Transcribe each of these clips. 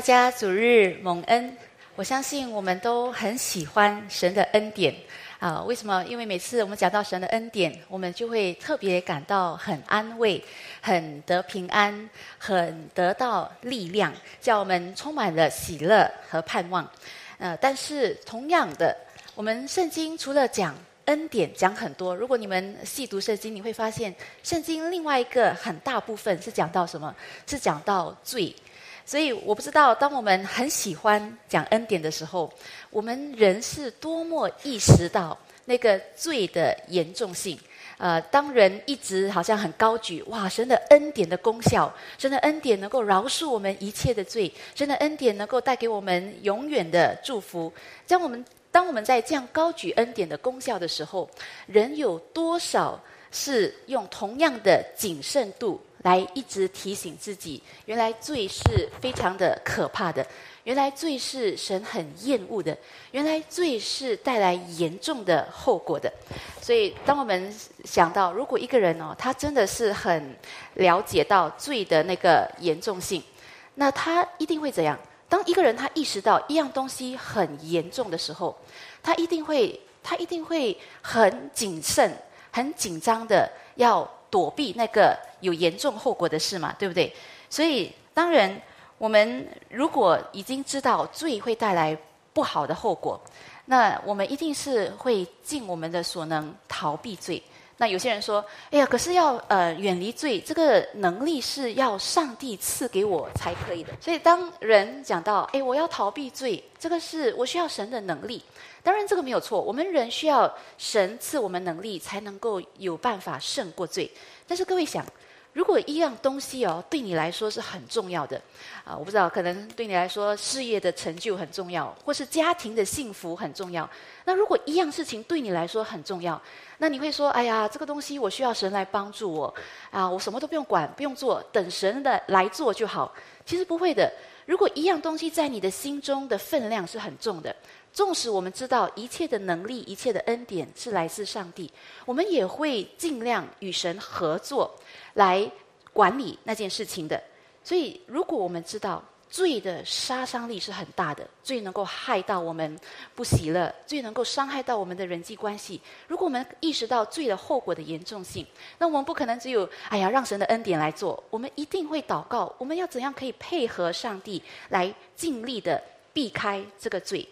大家主日蒙恩，我相信我们都很喜欢神的恩典啊。为什么？因为每次我们讲到神的恩典，我们就会特别感到很安慰、很得平安、很得到力量，叫我们充满了喜乐和盼望。呃，但是同样的，我们圣经除了讲恩典，讲很多。如果你们细读圣经，你会发现圣经另外一个很大部分是讲到什么？是讲到罪。所以我不知道，当我们很喜欢讲恩典的时候，我们人是多么意识到那个罪的严重性。呃，当人一直好像很高举哇，神的恩典的功效，神的恩典能够饶恕我们一切的罪，神的恩典能够带给我们永远的祝福。将我们当我们在这样高举恩典的功效的时候，人有多少是用同样的谨慎度？来一直提醒自己，原来罪是非常的可怕的，原来罪是神很厌恶的，原来罪是带来严重的后果的。所以，当我们想到，如果一个人哦，他真的是很了解到罪的那个严重性，那他一定会怎样？当一个人他意识到一样东西很严重的时候，他一定会，他一定会很谨慎、很紧张的要。躲避那个有严重后果的事嘛，对不对？所以当然，我们如果已经知道罪会带来不好的后果，那我们一定是会尽我们的所能逃避罪。那有些人说：“哎呀，可是要呃远离罪，这个能力是要上帝赐给我才可以的。”所以当人讲到：“哎，我要逃避罪，这个是我需要神的能力。”当然，这个没有错。我们人需要神赐我们能力，才能够有办法胜过罪。但是各位想，如果一样东西哦，对你来说是很重要的，啊，我不知道，可能对你来说事业的成就很重要，或是家庭的幸福很重要。那如果一样事情对你来说很重要，那你会说：“哎呀，这个东西我需要神来帮助我啊，我什么都不用管，不用做，等神的来做就好。”其实不会的。如果一样东西在你的心中的分量是很重的。纵使我们知道一切的能力、一切的恩典是来自上帝，我们也会尽量与神合作，来管理那件事情的。所以，如果我们知道罪的杀伤力是很大的，罪能够害到我们不喜乐，罪能够伤害到我们的人际关系。如果我们意识到罪的后果的严重性，那我们不可能只有哎呀让神的恩典来做，我们一定会祷告，我们要怎样可以配合上帝来尽力的避开这个罪。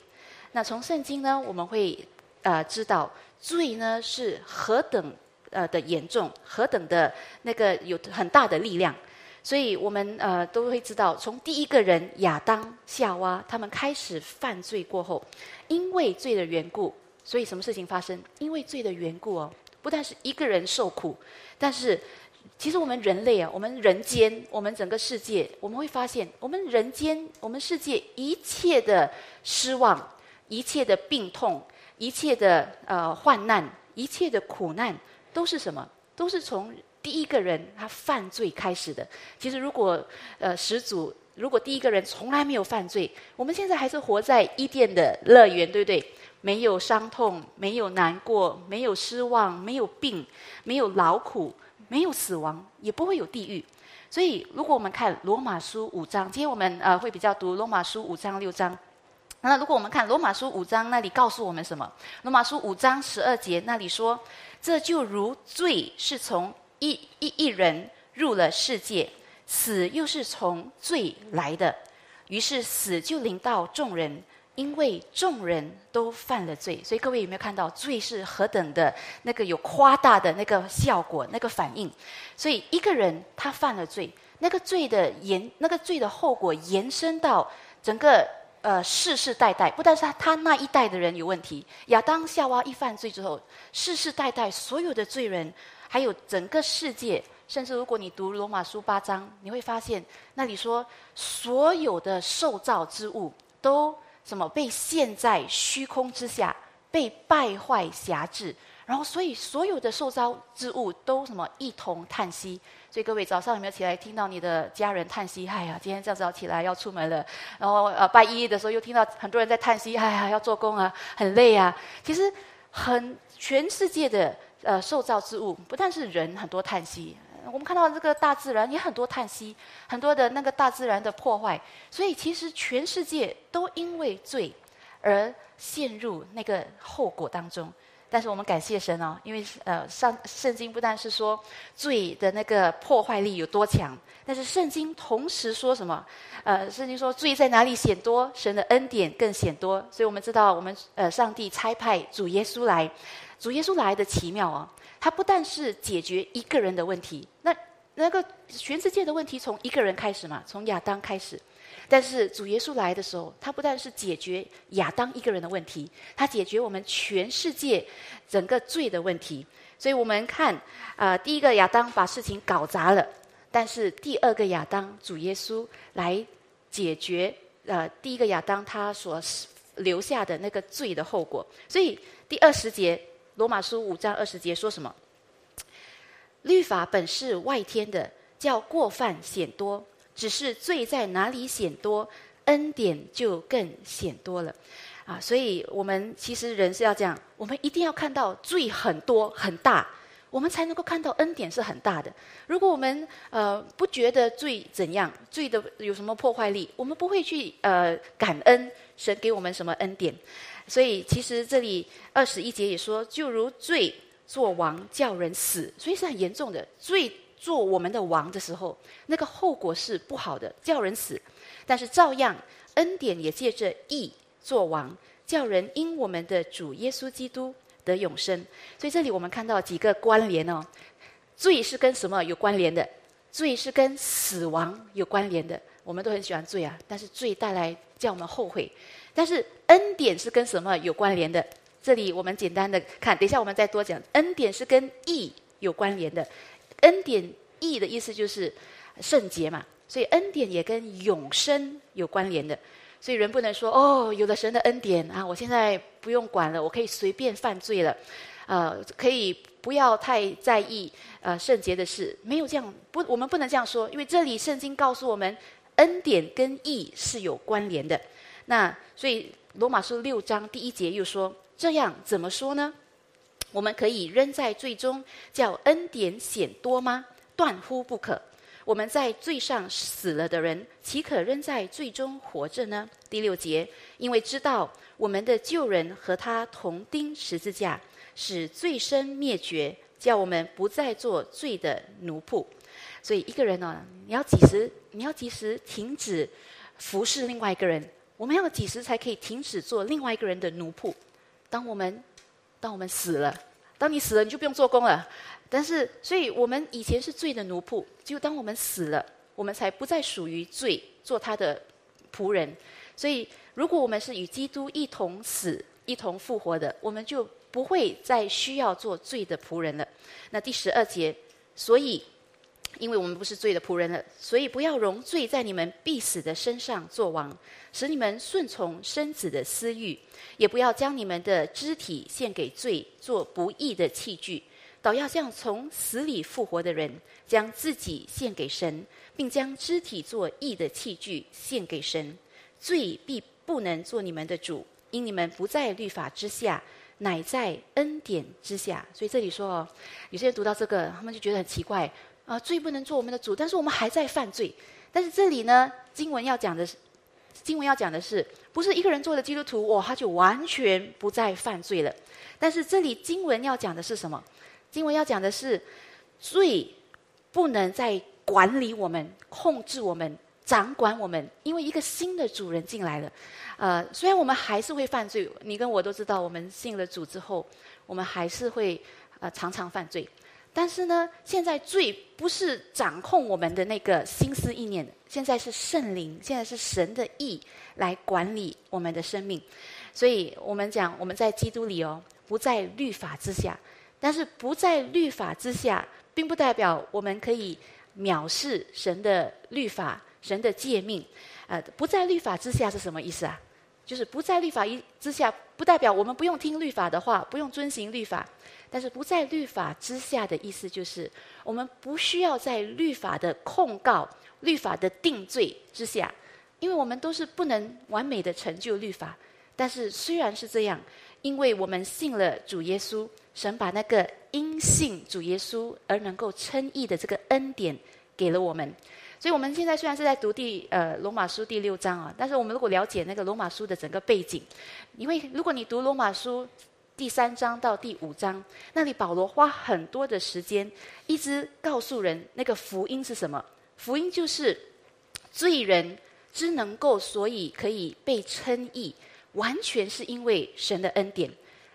那从圣经呢，我们会呃知道罪呢是何等呃的严重，何等的那个有很大的力量，所以我们呃都会知道，从第一个人亚当夏娃他们开始犯罪过后，因为罪的缘故，所以什么事情发生？因为罪的缘故哦，不但是一个人受苦，但是其实我们人类啊，我们人间，我们整个世界，我们会发现，我们人间，我们世界一切的失望。一切的病痛，一切的呃患难，一切的苦难，都是什么？都是从第一个人他犯罪开始的。其实，如果呃始祖，如果第一个人从来没有犯罪，我们现在还是活在伊甸的乐园，对不对？没有伤痛，没有难过，没有失望，没有病，没有劳苦，没有死亡，也不会有地狱。所以，如果我们看罗马书五章，今天我们呃会比较读罗马书五章六章。那如果我们看罗马书五章那里告诉我们什么？罗马书五章十二节那里说：“这就如罪是从一一一人入了世界，死又是从罪来的，于是死就临到众人，因为众人都犯了罪。”所以各位有没有看到罪是何等的那个有夸大的那个效果、那个反应？所以一个人他犯了罪，那个罪的延那个罪的后果延伸到整个。呃，世世代代，不但是他他那一代的人有问题，亚当夏娃一犯罪之后，世世代代所有的罪人，还有整个世界，甚至如果你读罗马书八章，你会发现那里说，所有的受造之物都什么被陷在虚空之下，被败坏辖制。然后，所以所有的受造之物都什么一同叹息。所以各位早上有没有起来听到你的家人叹息？哎呀，今天这样早起来要出门了。然后呃，拜一的时候又听到很多人在叹息，哎呀，要做工啊，很累啊。其实很全世界的呃受造之物，不但是人很多叹息，我们看到这个大自然也很多叹息，很多的那个大自然的破坏。所以其实全世界都因为罪而陷入那个后果当中。但是我们感谢神哦，因为呃，上圣经不但是说罪的那个破坏力有多强，但是圣经同时说什么？呃，圣经说罪在哪里显多，神的恩典更显多。所以我们知道，我们呃，上帝差派主耶稣来，主耶稣来的奇妙哦，他不但是解决一个人的问题，那那个全世界的问题从一个人开始嘛，从亚当开始。但是主耶稣来的时候，他不但是解决亚当一个人的问题，他解决我们全世界整个罪的问题。所以我们看，呃，第一个亚当把事情搞砸了，但是第二个亚当主耶稣来解决，呃，第一个亚当他所留下的那个罪的后果。所以第二十节罗马书五章二十节说什么？律法本是外天的，叫过犯显多。只是罪在哪里显多，恩典就更显多了，啊！所以我们其实人是要这样，我们一定要看到罪很多很大，我们才能够看到恩典是很大的。如果我们呃不觉得罪怎样，罪的有什么破坏力，我们不会去呃感恩神给我们什么恩典。所以其实这里二十一节也说，就如罪作王叫人死，所以是很严重的罪。做我们的王的时候，那个后果是不好的，叫人死。但是照样，恩典也借着义做王，叫人因我们的主耶稣基督得永生。所以这里我们看到几个关联哦。罪是跟什么有关联的？罪是跟死亡有关联的。我们都很喜欢罪啊，但是罪带来叫我们后悔。但是恩典是跟什么有关联的？这里我们简单的看，等一下我们再多讲。恩典是跟义有关联的。恩典义的意思就是圣洁嘛，所以恩典也跟永生有关联的。所以人不能说哦，有了神的恩典啊，我现在不用管了，我可以随便犯罪了，呃，可以不要太在意呃圣洁的事。没有这样，不，我们不能这样说，因为这里圣经告诉我们，恩典跟义是有关联的。那所以罗马书六章第一节又说，这样怎么说呢？我们可以扔在罪中，叫恩典显多吗？断乎不可。我们在罪上死了的人，岂可扔在罪中活着呢？第六节，因为知道我们的旧人和他同钉十字架，使罪身灭绝，叫我们不再做罪的奴仆。所以，一个人呢，你要几时？你要几时停止服侍另外一个人？我们要几时才可以停止做另外一个人的奴仆？当我们。当我们死了，当你死了，你就不用做工了。但是，所以我们以前是罪的奴仆，只有当我们死了，我们才不再属于罪，做他的仆人。所以，如果我们是与基督一同死、一同复活的，我们就不会再需要做罪的仆人了。那第十二节，所以。因为我们不是罪的仆人了，所以不要容罪在你们必死的身上作王，使你们顺从身子的私欲；也不要将你们的肢体献给罪，做不义的器具，倒要像从死里复活的人，将自己献给神，并将肢体做义的器具献给神。罪必不能做你们的主，因你们不在律法之下，乃在恩典之下。所以这里说哦，有些人读到这个，他们就觉得很奇怪。啊，罪不能做我们的主，但是我们还在犯罪。但是这里呢，经文要讲的是，经文要讲的是，不是一个人做的基督徒，哇，他就完全不再犯罪了。但是这里经文要讲的是什么？经文要讲的是，罪不能再管理我们、控制我们、掌管我们，因为一个新的主人进来了。呃，虽然我们还是会犯罪，你跟我都知道，我们信了主之后，我们还是会呃常常犯罪。但是呢，现在罪不是掌控我们的那个心思意念，现在是圣灵，现在是神的意来管理我们的生命。所以我们讲，我们在基督里哦，不在律法之下。但是不在律法之下，并不代表我们可以藐视神的律法、神的诫命。呃，不在律法之下是什么意思啊？就是不在律法一之下，不代表我们不用听律法的话，不用遵行律法。但是不在律法之下的意思，就是我们不需要在律法的控告、律法的定罪之下，因为我们都是不能完美的成就律法。但是虽然是这样，因为我们信了主耶稣，神把那个因信主耶稣而能够称义的这个恩典给了我们。所以，我们现在虽然是在读第呃罗马书第六章啊，但是我们如果了解那个罗马书的整个背景，因为如果你读罗马书第三章到第五章，那里保罗花很多的时间，一直告诉人那个福音是什么？福音就是罪人之能够所以可以被称义，完全是因为神的恩典，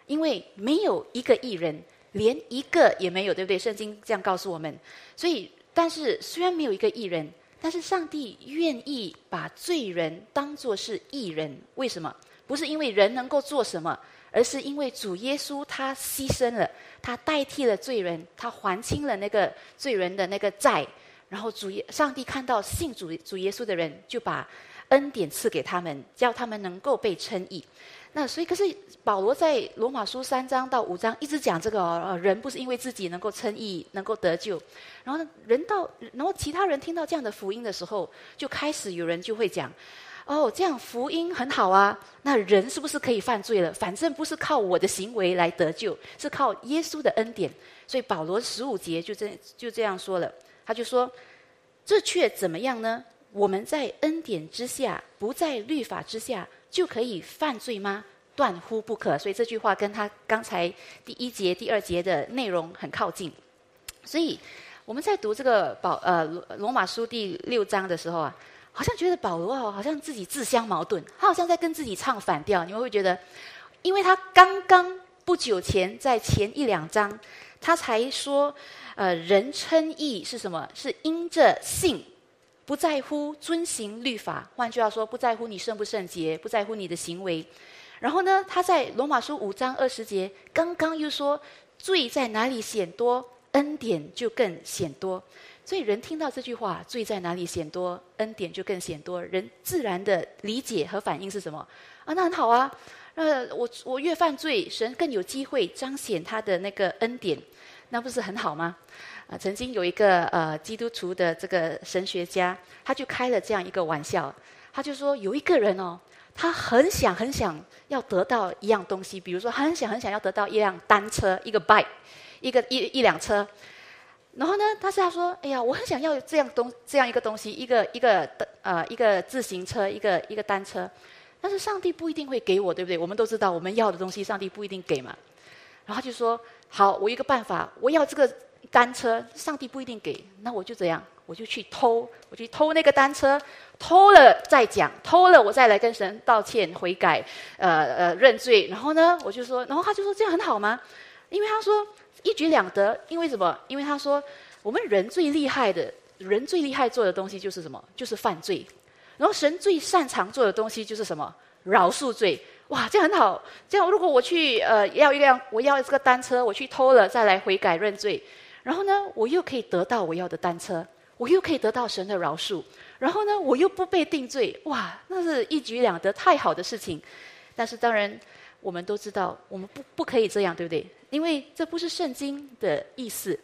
因为没有一个义人，连一个也没有，对不对？圣经这样告诉我们，所以。但是虽然没有一个艺人，但是上帝愿意把罪人当作是艺人。为什么？不是因为人能够做什么，而是因为主耶稣他牺牲了，他代替了罪人，他还清了那个罪人的那个债。然后主耶上帝看到信主主耶稣的人，就把恩典赐给他们，叫他们能够被称义。那所以，可是保罗在罗马书三章到五章一直讲这个哦，人不是因为自己能够称义、能够得救，然后，人到，然后其他人听到这样的福音的时候，就开始有人就会讲，哦，这样福音很好啊，那人是不是可以犯罪了？反正不是靠我的行为来得救，是靠耶稣的恩典。所以保罗十五节就这就这样说了，他就说，这却怎么样呢？我们在恩典之下，不在律法之下。就可以犯罪吗？断乎不可。所以这句话跟他刚才第一节、第二节的内容很靠近。所以我们在读这个保呃罗马书第六章的时候啊，好像觉得保罗啊，好像自己自相矛盾，他好像在跟自己唱反调。你们会觉得，因为他刚刚不久前在前一两章，他才说，呃，人称义是什么？是因着信。不在乎遵行律法，换句话说，不在乎你圣不圣洁，不在乎你的行为。然后呢，他在罗马书五章二十节刚刚又说，罪在哪里显多，恩典就更显多。所以人听到这句话，罪在哪里显多，恩典就更显多。人自然的理解和反应是什么？啊，那很好啊。那我我越犯罪，神更有机会彰显他的那个恩典，那不是很好吗？啊，曾经有一个呃基督徒的这个神学家，他就开了这样一个玩笑，他就说有一个人哦，他很想很想要得到一样东西，比如说很想很想要得到一辆单车，一个 bike，一个一一辆车。然后呢，他是他说，哎呀，我很想要这样东这样一个东西，一个一个呃一个自行车，一个一个单车。但是上帝不一定会给我，对不对？我们都知道，我们要的东西，上帝不一定给嘛。然后他就说，好，我一个办法，我要这个。单车，上帝不一定给，那我就这样，我就去偷，我去偷那个单车，偷了再讲，偷了我再来跟神道歉悔改，呃呃认罪，然后呢，我就说，然后他就说这样很好吗？因为他说一举两得，因为什么？因为他说我们人最厉害的，人最厉害做的东西就是什么？就是犯罪，然后神最擅长做的东西就是什么？饶恕罪。哇，这样很好，这样如果我去呃要一辆，我要这个单车，我去偷了再来悔改认罪。然后呢，我又可以得到我要的单车，我又可以得到神的饶恕，然后呢，我又不被定罪，哇，那是一举两得，太好的事情。但是当然，我们都知道，我们不不可以这样，对不对？因为这不是圣经的意思。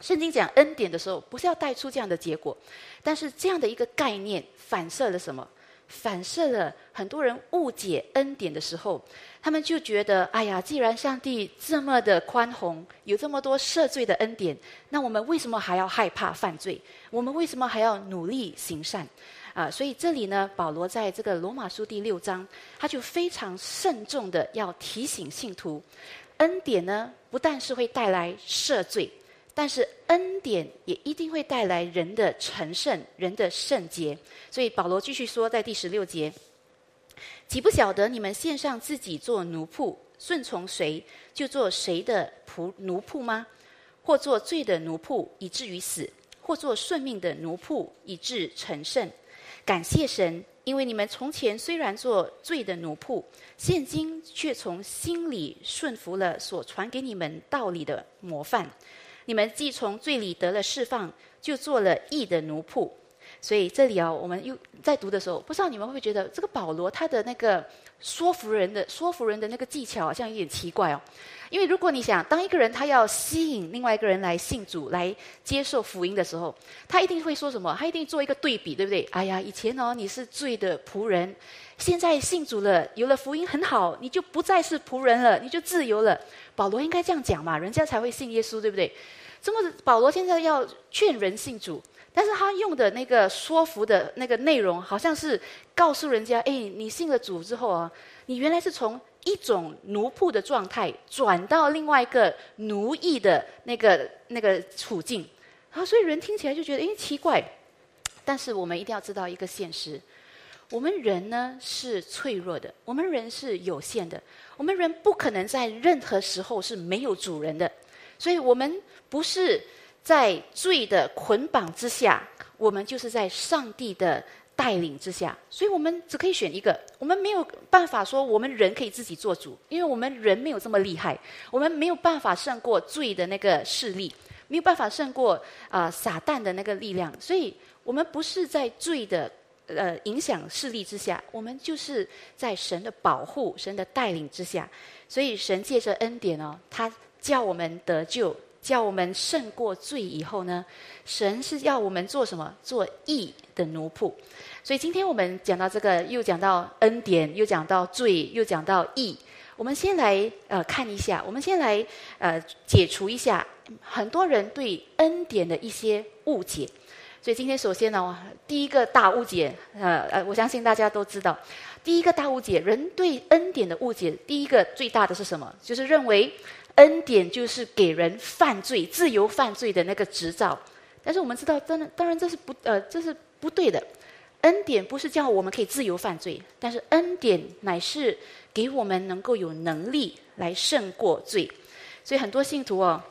圣经讲恩典的时候，不是要带出这样的结果，但是这样的一个概念反射了什么？反射了很多人误解恩典的时候，他们就觉得：哎呀，既然上帝这么的宽宏，有这么多赦罪的恩典，那我们为什么还要害怕犯罪？我们为什么还要努力行善？啊，所以这里呢，保罗在这个罗马书第六章，他就非常慎重的要提醒信徒：恩典呢，不但是会带来赦罪。但是恩典也一定会带来人的成圣、人的圣洁。所以保罗继续说，在第十六节：“岂不晓得你们献上自己做奴仆，顺从谁，就做谁的仆奴仆吗？或做罪的奴仆，以至于死；或做顺命的奴仆，以致成圣。感谢神，因为你们从前虽然做罪的奴仆，现今却从心里顺服了所传给你们道理的模范。”你们既从罪里得了释放，就做了义的奴仆。所以这里啊，我们又在读的时候，不知道你们会不会觉得这个保罗他的那个说服人的说服人的那个技巧好像有点奇怪哦。因为如果你想当一个人他要吸引另外一个人来信主来接受福音的时候，他一定会说什么？他一定做一个对比，对不对？哎呀，以前哦你是罪的仆人，现在信主了，有了福音很好，你就不再是仆人了，你就自由了。保罗应该这样讲嘛，人家才会信耶稣，对不对？这么保罗现在要劝人信主。但是他用的那个说服的那个内容，好像是告诉人家：哎，你信了主之后啊，你原来是从一种奴仆的状态转到另外一个奴役的那个那个处境啊，所以人听起来就觉得哎奇怪。但是我们一定要知道一个现实：我们人呢是脆弱的，我们人是有限的，我们人不可能在任何时候是没有主人的，所以我们不是。在罪的捆绑之下，我们就是在上帝的带领之下，所以我们只可以选一个。我们没有办法说我们人可以自己做主，因为我们人没有这么厉害，我们没有办法胜过罪的那个势力，没有办法胜过啊撒旦的那个力量。所以，我们不是在罪的呃影响势力之下，我们就是在神的保护、神的带领之下。所以，神借着恩典哦，他叫我们得救。叫我们胜过罪以后呢，神是要我们做什么？做义的奴仆。所以今天我们讲到这个，又讲到恩典，又讲到罪，又讲到义。我们先来呃看一下，我们先来呃解除一下很多人对恩典的一些误解。所以今天首先呢，第一个大误解，呃呃，我相信大家都知道，第一个大误解，人对恩典的误解，第一个最大的是什么？就是认为。恩典就是给人犯罪、自由犯罪的那个执照，但是我们知道，当然，当然这是不呃，这是不对的。恩典不是叫我们可以自由犯罪，但是恩典乃是给我们能够有能力来胜过罪。所以很多信徒哦，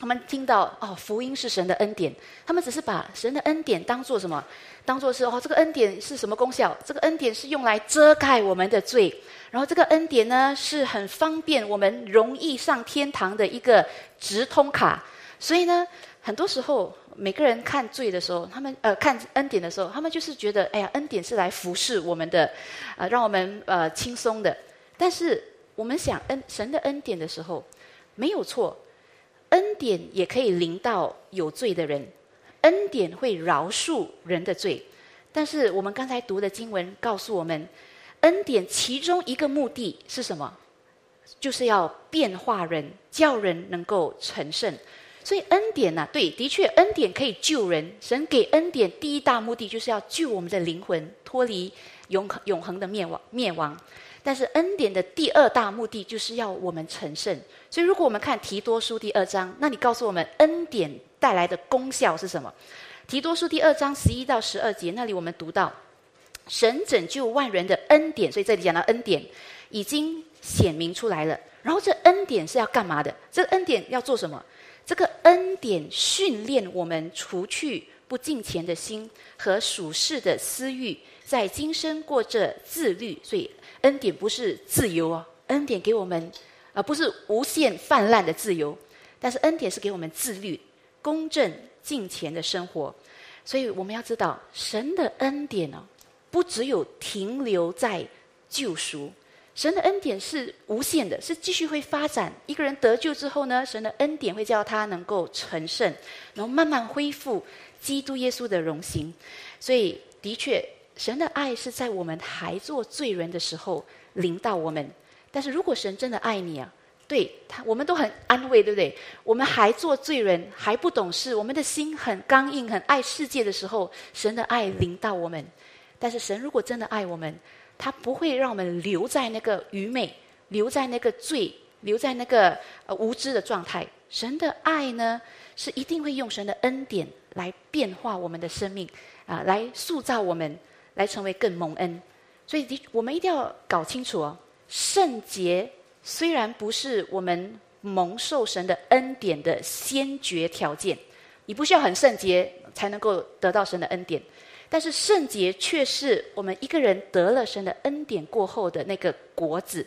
他们听到哦，福音是神的恩典，他们只是把神的恩典当做什么？当做是哦，这个恩典是什么功效？这个恩典是用来遮盖我们的罪。然后这个恩典呢，是很方便我们容易上天堂的一个直通卡。所以呢，很多时候每个人看罪的时候，他们呃看恩典的时候，他们就是觉得，哎呀，恩典是来服侍我们的，呃，让我们呃轻松的。但是我们想恩神的恩典的时候，没有错，恩典也可以临到有罪的人，恩典会饶恕人的罪。但是我们刚才读的经文告诉我们。恩典其中一个目的是什么？就是要变化人，叫人能够成圣。所以恩典呢，对，的确恩典可以救人。神给恩典第一大目的就是要救我们的灵魂脱离永永恒的灭亡灭亡。但是恩典的第二大目的就是要我们成圣。所以如果我们看提多书第二章，那你告诉我们恩典带来的功效是什么？提多书第二章十一到十二节那里我们读到。神拯救万人的恩典，所以这里讲到恩典已经显明出来了。然后这恩典是要干嘛的？这个恩典要做什么？这个恩典训练我们除去不敬虔的心和属世的私欲，在今生过这自律。所以恩典不是自由哦，恩典给我们而不是无限泛滥的自由，但是恩典是给我们自律、公正、敬虔的生活。所以我们要知道神的恩典呢。不只有停留在救赎，神的恩典是无限的，是继续会发展。一个人得救之后呢，神的恩典会叫他能够成圣，然后慢慢恢复基督耶稣的荣行。所以，的确，神的爱是在我们还做罪人的时候临到我们。但是如果神真的爱你啊，对他，我们都很安慰，对不对？我们还做罪人，还不懂事，我们的心很刚硬，很爱世界的时候，神的爱临到我们。但是神如果真的爱我们，他不会让我们留在那个愚昧、留在那个罪、留在那个呃无知的状态。神的爱呢，是一定会用神的恩典来变化我们的生命啊，来塑造我们，来成为更蒙恩。所以，我们一定要搞清楚哦，圣洁虽然不是我们蒙受神的恩典的先决条件，你不需要很圣洁才能够得到神的恩典。但是圣洁却是我们一个人得了神的恩典过后的那个果子，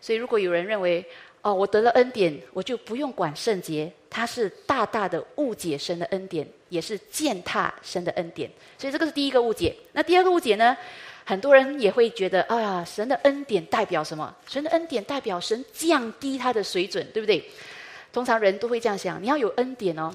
所以如果有人认为哦，我得了恩典，我就不用管圣洁，他是大大的误解神的恩典，也是践踏神的恩典。所以这个是第一个误解。那第二个误解呢？很多人也会觉得，哎呀，神的恩典代表什么？神的恩典代表神降低他的水准，对不对？通常人都会这样想：你要有恩典哦，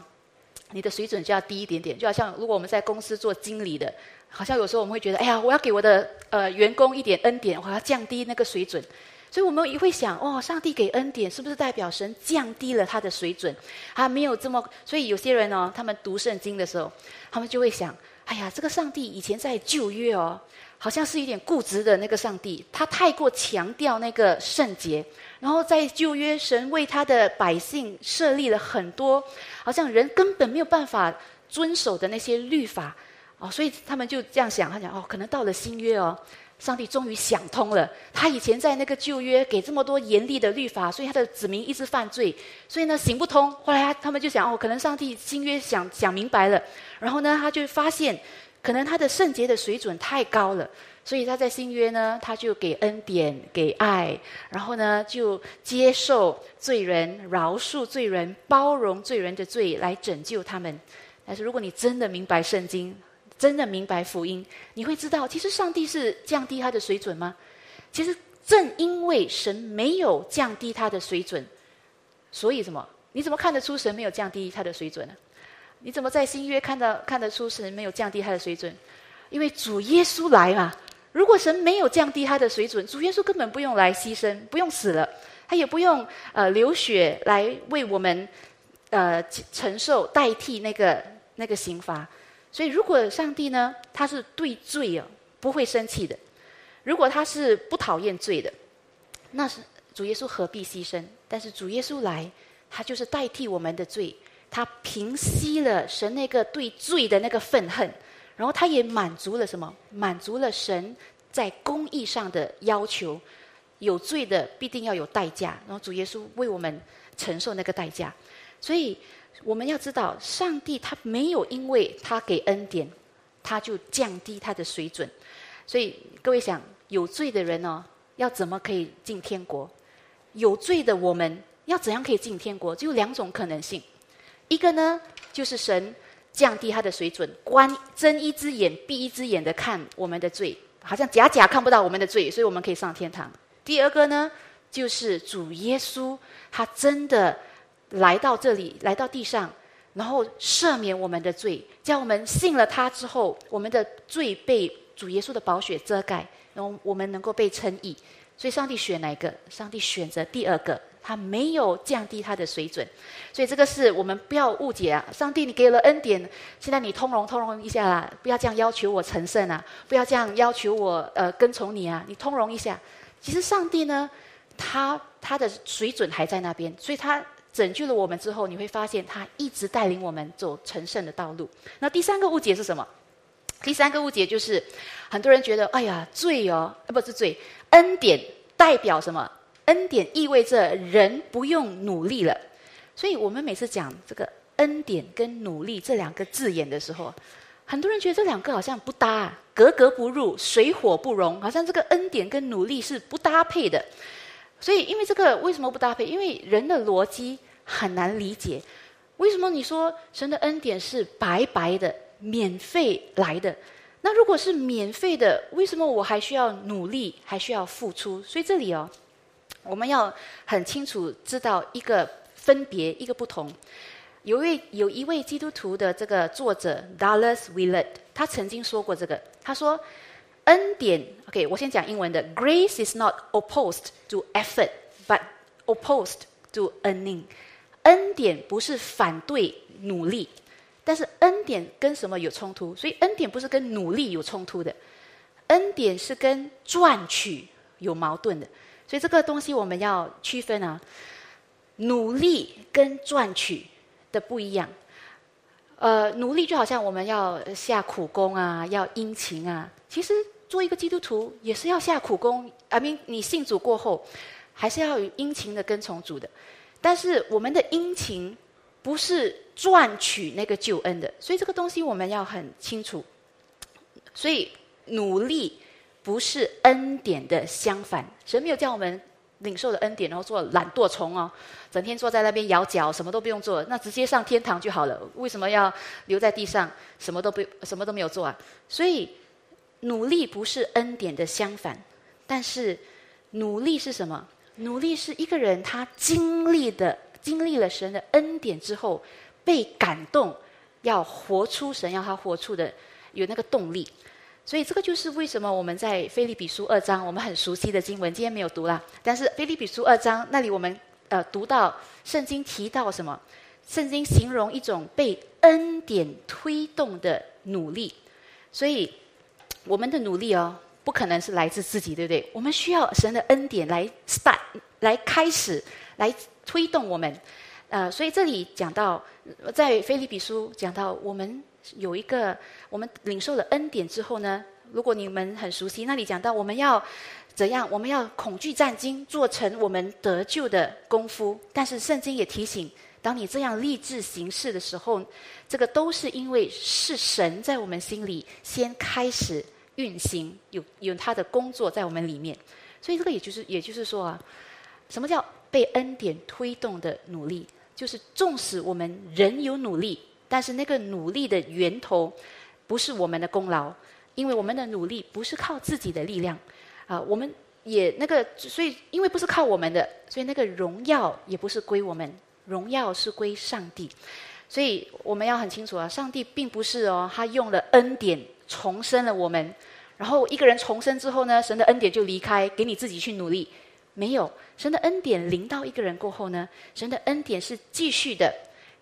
你的水准就要低一点点。就好像如果我们在公司做经理的，好像有时候我们会觉得，哎呀，我要给我的呃员工一点恩典，我要降低那个水准。所以我们也会想，哦，上帝给恩典是不是代表神降低了他的水准？他没有这么……所以有些人哦，他们读圣经的时候，他们就会想，哎呀，这个上帝以前在旧约哦。好像是一点固执的那个上帝，他太过强调那个圣洁，然后在旧约，神为他的百姓设立了很多，好像人根本没有办法遵守的那些律法，哦，所以他们就这样想，他讲哦，可能到了新约哦，上帝终于想通了，他以前在那个旧约给这么多严厉的律法，所以他的子民一直犯罪，所以呢行不通。后来他他们就想哦，可能上帝新约想想明白了，然后呢他就发现。可能他的圣洁的水准太高了，所以他在新约呢，他就给恩典、给爱，然后呢就接受罪人、饶恕罪人、包容罪人的罪来拯救他们。但是如果你真的明白圣经，真的明白福音，你会知道，其实上帝是降低他的水准吗？其实正因为神没有降低他的水准，所以什么？你怎么看得出神没有降低他的水准呢？你怎么在新约看到看得出神没有降低他的水准？因为主耶稣来嘛。如果神没有降低他的水准，主耶稣根本不用来牺牲，不用死了，他也不用呃流血来为我们呃承受代替那个那个刑罚。所以，如果上帝呢，他是对罪啊不会生气的；如果他是不讨厌罪的，那是主耶稣何必牺牲？但是主耶稣来，他就是代替我们的罪。他平息了神那个对罪的那个愤恨，然后他也满足了什么？满足了神在公义上的要求。有罪的必定要有代价，然后主耶稣为我们承受那个代价。所以我们要知道，上帝他没有因为他给恩典，他就降低他的水准。所以各位想，有罪的人呢，要怎么可以进天国？有罪的我们要怎样可以进天国？只有两种可能性。一个呢，就是神降低他的水准，关睁一只眼闭一只眼的看我们的罪，好像假假看不到我们的罪，所以我们可以上天堂。第二个呢，就是主耶稣他真的来到这里，来到地上，然后赦免我们的罪，叫我们信了他之后，我们的罪被主耶稣的宝血遮盖，然后我们能够被称义。所以上帝选哪一个？上帝选择第二个。他没有降低他的水准，所以这个是我们不要误解啊！上帝，你给了恩典，现在你通融通融一下啦，不要这样要求我成圣啊，不要这样要求我呃跟从你啊，你通融一下。其实上帝呢，他他的水准还在那边，所以他拯救了我们之后，你会发现他一直带领我们走成圣的道路。那第三个误解是什么？第三个误解就是很多人觉得，哎呀，罪哦，不是罪，恩典代表什么？恩典意味着人不用努力了，所以我们每次讲这个恩典跟努力这两个字眼的时候，很多人觉得这两个好像不搭，格格不入，水火不容，好像这个恩典跟努力是不搭配的。所以，因为这个为什么不搭配？因为人的逻辑很难理解，为什么你说神的恩典是白白的、免费来的？那如果是免费的，为什么我还需要努力，还需要付出？所以这里哦。我们要很清楚知道一个分别，一个不同。有一位有一位基督徒的这个作者 Dallas Willard，他曾经说过这个。他说：“恩典，OK，我先讲英文的。Grace is not opposed to effort, but opposed to earning。恩典不是反对努力，但是恩典跟什么有冲突？所以恩典不是跟努力有冲突的，恩典是跟赚取有矛盾的。”所以这个东西我们要区分啊，努力跟赚取的不一样。呃，努力就好像我们要下苦功啊，要殷勤啊。其实做一个基督徒也是要下苦功。I mean，你信主过后，还是要有殷勤的跟从主的。但是我们的殷勤不是赚取那个救恩的，所以这个东西我们要很清楚。所以努力。不是恩典的相反，神没有叫我们领受了恩典，然后做懒惰虫哦，整天坐在那边摇脚，什么都不用做，那直接上天堂就好了。为什么要留在地上，什么都不什么都没有做啊？所以努力不是恩典的相反，但是努力是什么？努力是一个人他经历的经历了神的恩典之后，被感动，要活出神要他活出的有那个动力。所以这个就是为什么我们在菲利比书二章，我们很熟悉的经文，今天没有读了。但是菲利比书二章那里，我们呃读到圣经提到什么？圣经形容一种被恩典推动的努力。所以我们的努力哦，不可能是来自自己，对不对？我们需要神的恩典来 start，来开始，来推动我们。呃，所以这里讲到，在菲利比书讲到我们。有一个，我们领受了恩典之后呢，如果你们很熟悉，那里讲到我们要怎样，我们要恐惧战惊，做成我们得救的功夫。但是圣经也提醒，当你这样立志行事的时候，这个都是因为是神在我们心里先开始运行，有有他的工作在我们里面。所以这个也就是也就是说啊，什么叫被恩典推动的努力？就是纵使我们人有努力。但是那个努力的源头，不是我们的功劳，因为我们的努力不是靠自己的力量，啊，我们也那个，所以因为不是靠我们的，所以那个荣耀也不是归我们，荣耀是归上帝，所以我们要很清楚啊，上帝并不是哦，他用了恩典重生了我们，然后一个人重生之后呢，神的恩典就离开，给你自己去努力，没有，神的恩典临到一个人过后呢，神的恩典是继续的。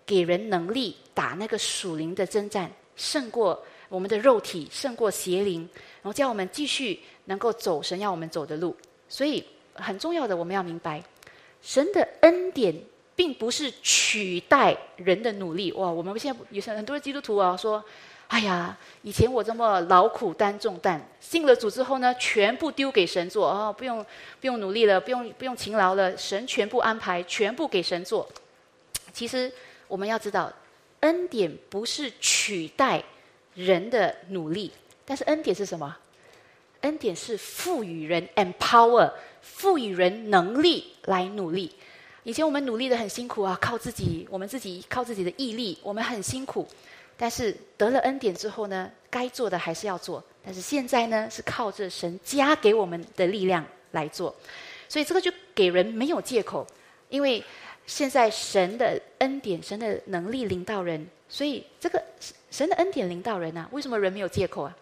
给人能力打那个属灵的征战，胜过我们的肉体，胜过邪灵，然后叫我们继续能够走神要我们走的路。所以很重要的，我们要明白，神的恩典并不是取代人的努力。哇，我们现在有很多基督徒啊说：“哎呀，以前我这么劳苦担重担，信了主之后呢，全部丢给神做哦，不用不用努力了，不用不用勤劳了，神全部安排，全部给神做。”其实。我们要知道，恩典不是取代人的努力，但是恩典是什么？恩典是赋予人 empower，赋予人能力来努力。以前我们努力的很辛苦啊，靠自己，我们自己靠自己的毅力，我们很辛苦。但是得了恩典之后呢，该做的还是要做。但是现在呢，是靠着神加给我们的力量来做，所以这个就给人没有借口，因为。现在神的恩典、神的能力领导人，所以这个神的恩典领导人啊，为什么人没有借口啊？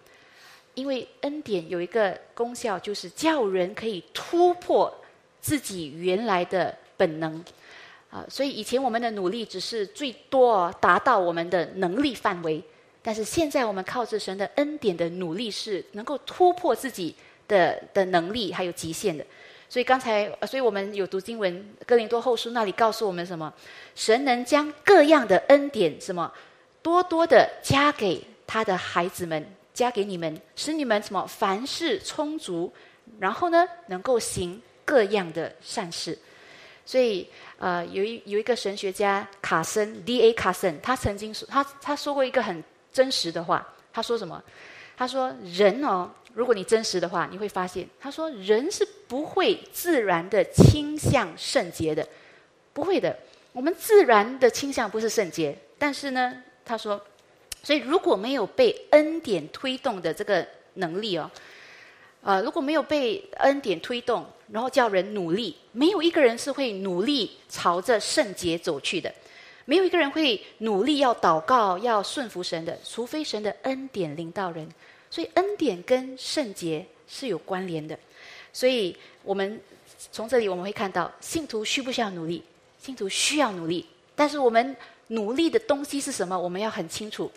因为恩典有一个功效，就是叫人可以突破自己原来的本能啊。所以以前我们的努力只是最多达到我们的能力范围，但是现在我们靠着神的恩典的努力，是能够突破自己的的能力还有极限的。所以刚才，所以我们有读经文《哥林多后书》，那里告诉我们什么？神能将各样的恩典什么多多的加给他的孩子们，加给你们，使你们什么凡事充足，然后呢，能够行各样的善事。所以，呃，有一有一个神学家卡森 D.A. 卡森，他曾经说，他他说过一个很真实的话。他说什么？他说：“人哦。”如果你真实的话，你会发现，他说人是不会自然的倾向圣洁的，不会的。我们自然的倾向不是圣洁，但是呢，他说，所以如果没有被恩典推动的这个能力哦，呃，如果没有被恩典推动，然后叫人努力，没有一个人是会努力朝着圣洁走去的，没有一个人会努力要祷告要顺服神的，除非神的恩典领导人。所以恩典跟圣洁是有关联的，所以我们从这里我们会看到，信徒需不需要努力？信徒需要努力，但是我们努力的东西是什么？我们要很清楚，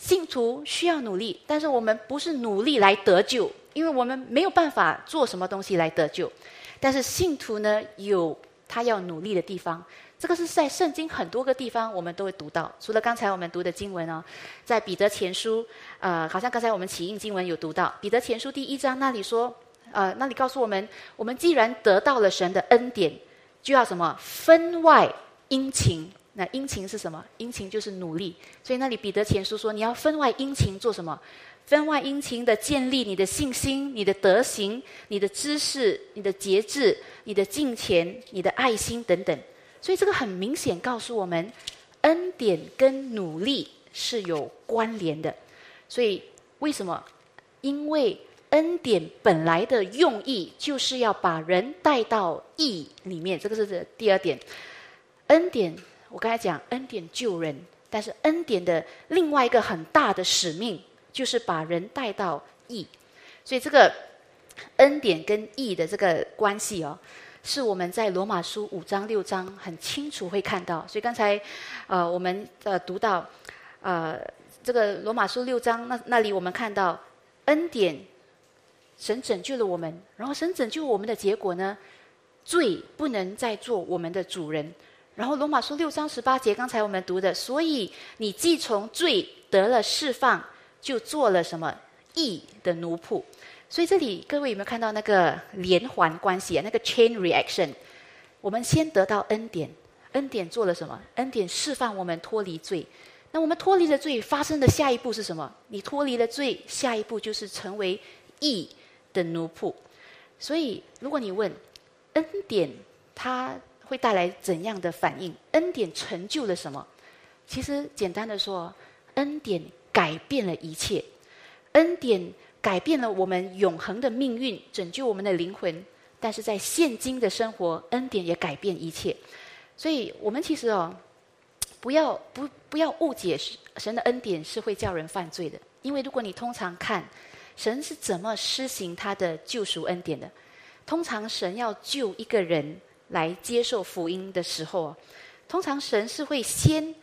信徒需要努力，但是我们不是努力来得救，因为我们没有办法做什么东西来得救。但是信徒呢，有他要努力的地方。这个是在圣经很多个地方我们都会读到，除了刚才我们读的经文哦，在彼得前书，呃，好像刚才我们起印经文有读到彼得前书第一章那里说，呃，那里告诉我们，我们既然得到了神的恩典，就要什么分外殷勤，那殷勤是什么？殷勤就是努力。所以那里彼得前书说，你要分外殷勤做什么？分外殷勤的建立你的信心、你的德行、你的知识、你的节制、你的敬虔、你的爱心等等。所以这个很明显告诉我们，恩典跟努力是有关联的。所以为什么？因为恩典本来的用意就是要把人带到义里面，这个是第二点。恩典，我刚才讲恩典救人，但是恩典的另外一个很大的使命就是把人带到义。所以这个恩典跟义的这个关系哦，是我们在罗马书五章六章很清楚会看到。所以刚才呃我们呃读到呃这个罗马书六章那那里我们看到恩典。神拯救了我们，然后神拯救我们的结果呢？罪不能再做我们的主人。然后罗马书六章十八节，刚才我们读的，所以你既从罪得了释放，就做了什么义的奴仆。所以这里各位有没有看到那个连环关系啊？那个 chain reaction。我们先得到恩典，恩典做了什么？恩典释放我们脱离罪。那我们脱离了罪，发生的下一步是什么？你脱离了罪，下一步就是成为义。的奴仆，所以如果你问恩典，它会带来怎样的反应？恩典成就了什么？其实简单的说，恩典改变了一切，恩典改变了我们永恒的命运，拯救我们的灵魂。但是在现今的生活，恩典也改变一切。所以我们其实哦，不要不不要误解神的恩典是会叫人犯罪的，因为如果你通常看。神是怎么施行他的救赎恩典的？通常神要救一个人来接受福音的时候，通常神是会先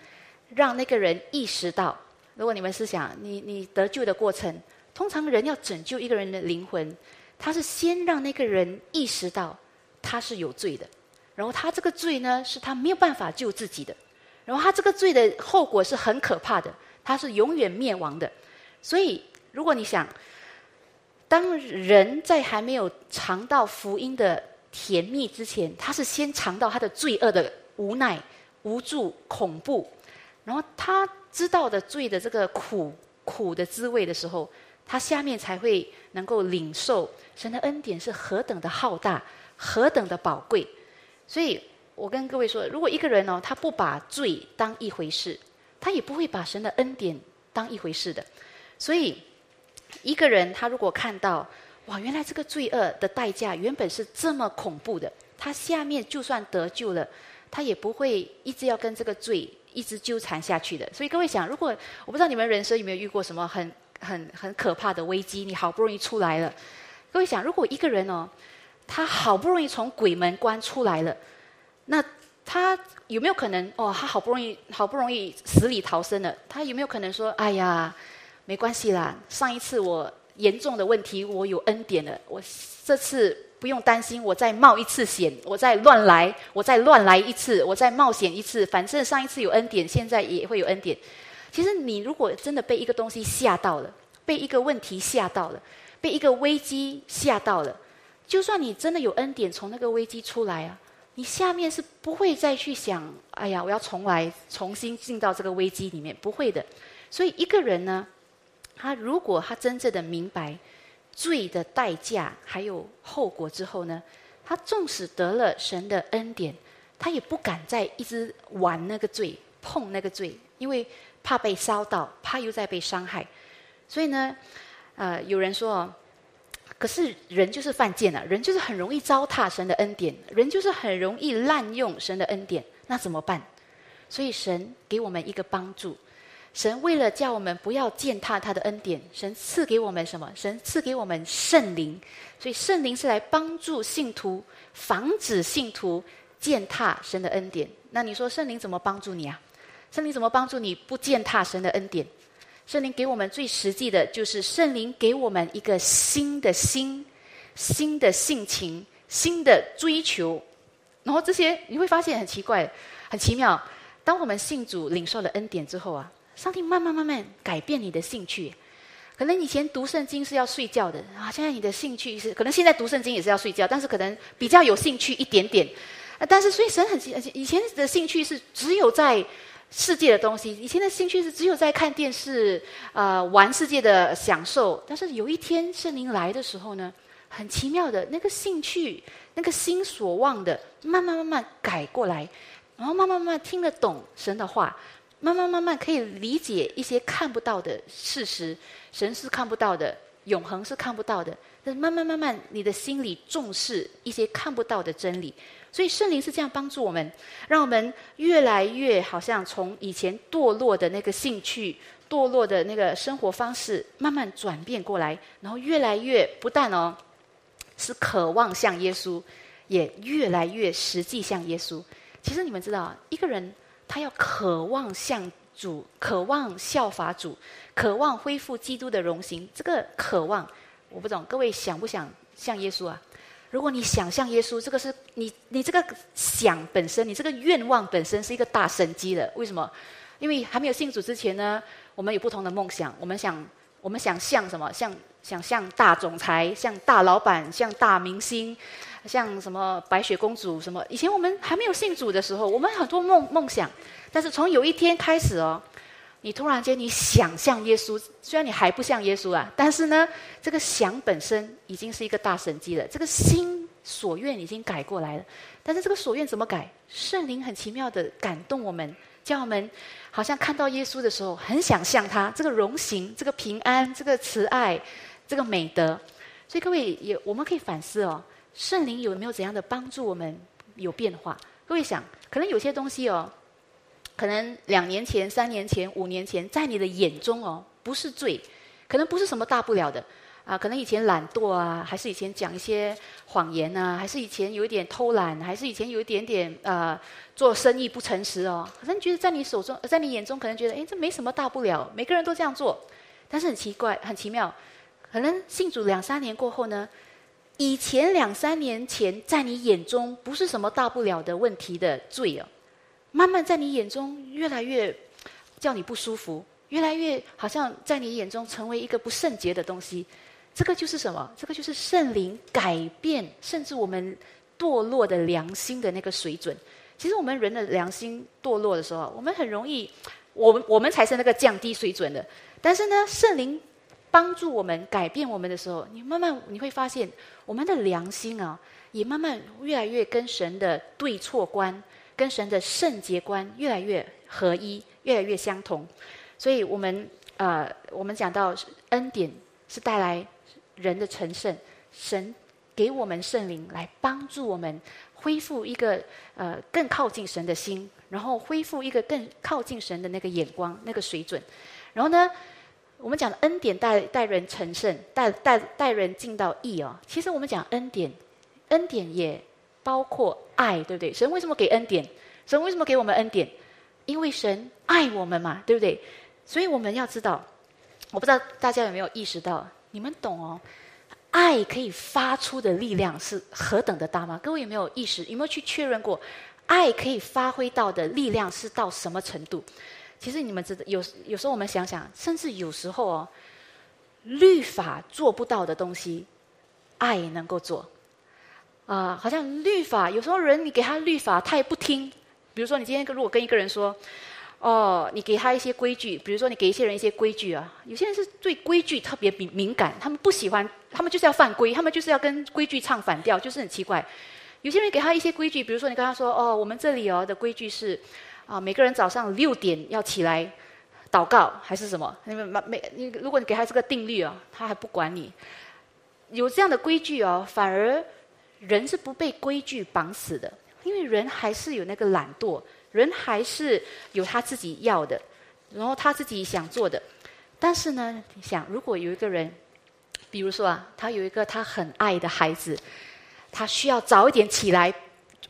让那个人意识到。如果你们是想你你得救的过程，通常人要拯救一个人的灵魂，他是先让那个人意识到他是有罪的，然后他这个罪呢是他没有办法救自己的，然后他这个罪的后果是很可怕的，他是永远灭亡的。所以如果你想。当人在还没有尝到福音的甜蜜之前，他是先尝到他的罪恶的无奈、无助、恐怖，然后他知道的罪的这个苦苦的滋味的时候，他下面才会能够领受神的恩典是何等的浩大、何等的宝贵。所以我跟各位说，如果一个人哦，他不把罪当一回事，他也不会把神的恩典当一回事的。所以。一个人，他如果看到，哇，原来这个罪恶的代价原本是这么恐怖的，他下面就算得救了，他也不会一直要跟这个罪一直纠缠下去的。所以各位想，如果我不知道你们人生有没有遇过什么很很很可怕的危机，你好不容易出来了，各位想，如果一个人哦，他好不容易从鬼门关出来了，那他有没有可能哦，他好不容易好不容易死里逃生了，他有没有可能说，哎呀？没关系啦，上一次我严重的问题，我有恩典了。我这次不用担心，我再冒一次险，我再乱来，我再乱来一次，我再冒险一次。反正上一次有恩典，现在也会有恩典。其实你如果真的被一个东西吓到了，被一个问题吓到了，被一个危机吓到了，就算你真的有恩典，从那个危机出来啊，你下面是不会再去想，哎呀，我要重来，重新进到这个危机里面，不会的。所以一个人呢？他如果他真正的明白罪的代价还有后果之后呢，他纵使得了神的恩典，他也不敢再一直玩那个罪、碰那个罪，因为怕被烧到，怕又在被伤害。所以呢，呃，有人说，可是人就是犯贱了，人就是很容易糟蹋神的恩典，人就是很容易滥用神的恩典，那怎么办？所以神给我们一个帮助。神为了叫我们不要践踏他的恩典，神赐给我们什么？神赐给我们圣灵，所以圣灵是来帮助信徒，防止信徒践踏神的恩典。那你说圣灵怎么帮助你啊？圣灵怎么帮助你不践踏神的恩典？圣灵给我们最实际的就是圣灵给我们一个新的心、新的性情、新的追求。然后这些你会发现很奇怪、很奇妙。当我们信主领受了恩典之后啊。上帝慢慢慢慢改变你的兴趣，可能以前读圣经是要睡觉的啊，现在你的兴趣是可能现在读圣经也是要睡觉，但是可能比较有兴趣一点点啊但是所以神很以前的兴趣是只有在世界的东西，以前的兴趣是只有在看电视，呃，玩世界的享受。但是有一天圣灵来的时候呢，很奇妙的那个兴趣，那个心所望的，慢慢慢慢改过来，然后慢慢慢慢听得懂神的话。慢慢慢慢可以理解一些看不到的事实，神是看不到的，永恒是看不到的。但是慢慢慢慢，你的心里重视一些看不到的真理，所以圣灵是这样帮助我们，让我们越来越好像从以前堕落的那个兴趣、堕落的那个生活方式，慢慢转变过来，然后越来越不但哦是渴望像耶稣，也越来越实际像耶稣。其实你们知道，一个人。他要渴望向主，渴望效法主，渴望恢复基督的荣行。这个渴望，我不懂，各位想不想像耶稣啊？如果你想像耶稣，这个是你你这个想本身，你这个愿望本身是一个大神机的。为什么？因为还没有信主之前呢，我们有不同的梦想。我们想，我们想像什么？像想像大总裁，像大老板，像大明星。像什么白雪公主什么？以前我们还没有信主的时候，我们很多梦梦想。但是从有一天开始哦，你突然间你想像耶稣，虽然你还不像耶稣啊，但是呢，这个想本身已经是一个大神迹了。这个心所愿已经改过来了。但是这个所愿怎么改？圣灵很奇妙的感动我们，叫我们好像看到耶稣的时候，很想像他这个荣行、这个平安、这个慈爱、这个美德。所以各位也我们可以反思哦。圣灵有没有怎样的帮助我们有变化？各位想，可能有些东西哦，可能两年前、三年前、五年前，在你的眼中哦，不是罪，可能不是什么大不了的啊。可能以前懒惰啊，还是以前讲一些谎言啊，还是以前有一点偷懒，还是以前有一点点呃做生意不诚实哦。可能觉得在你手中，在你眼中，可能觉得哎，这没什么大不了，每个人都这样做。但是很奇怪，很奇妙，可能信主两三年过后呢？以前两三年前，在你眼中不是什么大不了的问题的罪哦，慢慢在你眼中越来越叫你不舒服，越来越好像在你眼中成为一个不圣洁的东西。这个就是什么？这个就是圣灵改变，甚至我们堕落的良心的那个水准。其实我们人的良心堕落的时候，我们很容易，我们我们才是那个降低水准的。但是呢，圣灵。帮助我们改变我们的时候，你慢慢你会发现，我们的良心啊，也慢慢越来越跟神的对错观、跟神的圣洁观越来越合一，越来越相同。所以，我们呃，我们讲到恩典是带来人的成圣，神给我们圣灵来帮助我们恢复一个呃更靠近神的心，然后恢复一个更靠近神的那个眼光、那个水准，然后呢？我们讲的恩典带带人成圣，带带带人进到义哦。其实我们讲恩典，恩典也包括爱，对不对？神为什么给恩典？神为什么给我们恩典？因为神爱我们嘛，对不对？所以我们要知道，我不知道大家有没有意识到，你们懂哦？爱可以发出的力量是何等的大吗？各位有没有意识？有没有去确认过，爱可以发挥到的力量是到什么程度？其实你们知道，有有时候我们想想，甚至有时候哦，律法做不到的东西，爱能够做。啊，好像律法有时候人你给他律法，他也不听。比如说，你今天如果跟一个人说，哦，你给他一些规矩，比如说你给一些人一些规矩啊，有些人是对规矩特别敏敏感，他们不喜欢，他们就是要犯规，他们就是要跟规矩唱反调，就是很奇怪。有些人给他一些规矩，比如说你跟他说，哦，我们这里哦的规矩是。啊，每个人早上六点要起来祷告，还是什么？你们每你如果你给他这个定律啊，他还不管你。有这样的规矩哦，反而人是不被规矩绑死的，因为人还是有那个懒惰，人还是有他自己要的，然后他自己想做的。但是呢，你想，如果有一个人，比如说啊，他有一个他很爱的孩子，他需要早一点起来。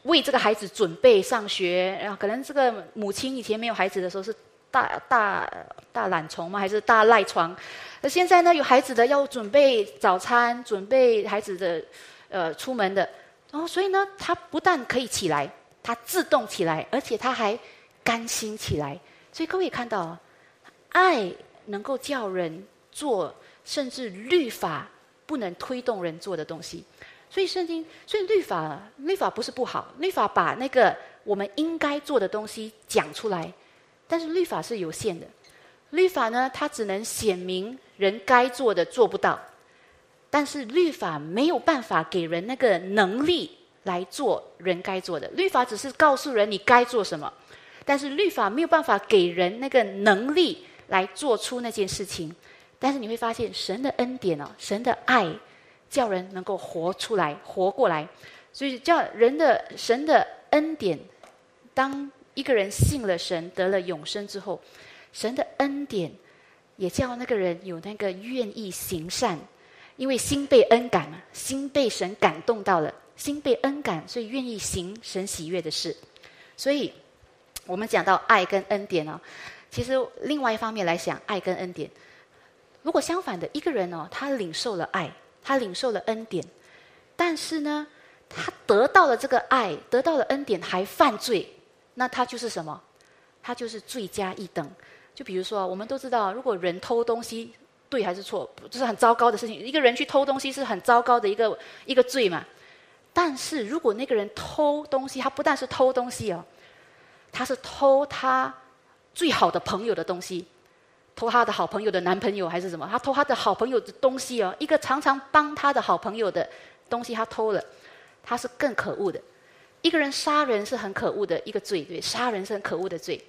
为这个孩子准备上学，然后可能这个母亲以前没有孩子的时候是大大大懒虫吗？还是大赖床？那现在呢，有孩子的要准备早餐，准备孩子的呃出门的，然后所以呢，他不但可以起来，他自动起来，而且他还甘心起来。所以各位看到，爱能够叫人做，甚至律法不能推动人做的东西。所以圣经，所以律法，律法不是不好，律法把那个我们应该做的东西讲出来，但是律法是有限的。律法呢，它只能显明人该做的做不到，但是律法没有办法给人那个能力来做人该做的。律法只是告诉人你该做什么，但是律法没有办法给人那个能力来做出那件事情。但是你会发现，神的恩典哦，神的爱，叫人能够活出来、活过来。所以叫人的神的恩典，当一个人信了神，得了永生之后。神的恩典也叫那个人有那个愿意行善，因为心被恩感嘛，心被神感动到了，心被恩感，所以愿意行神喜悦的事。所以，我们讲到爱跟恩典哦，其实另外一方面来讲，爱跟恩典，如果相反的一个人哦，他领受了爱，他领受了恩典，但是呢，他得到了这个爱，得到了恩典，还犯罪，那他就是什么？他就是罪加一等。就比如说，我们都知道，如果人偷东西，对还是错，这是很糟糕的事情。一个人去偷东西是很糟糕的一个一个罪嘛。但是如果那个人偷东西，他不但是偷东西哦，他是偷他最好的朋友的东西，偷他的好朋友的男朋友还是什么？他偷他的好朋友的东西哦，一个常常帮他的好朋友的东西，他偷了，他是更可恶的。一个人杀人是很可恶的一个罪，对，杀人是很可恶的罪。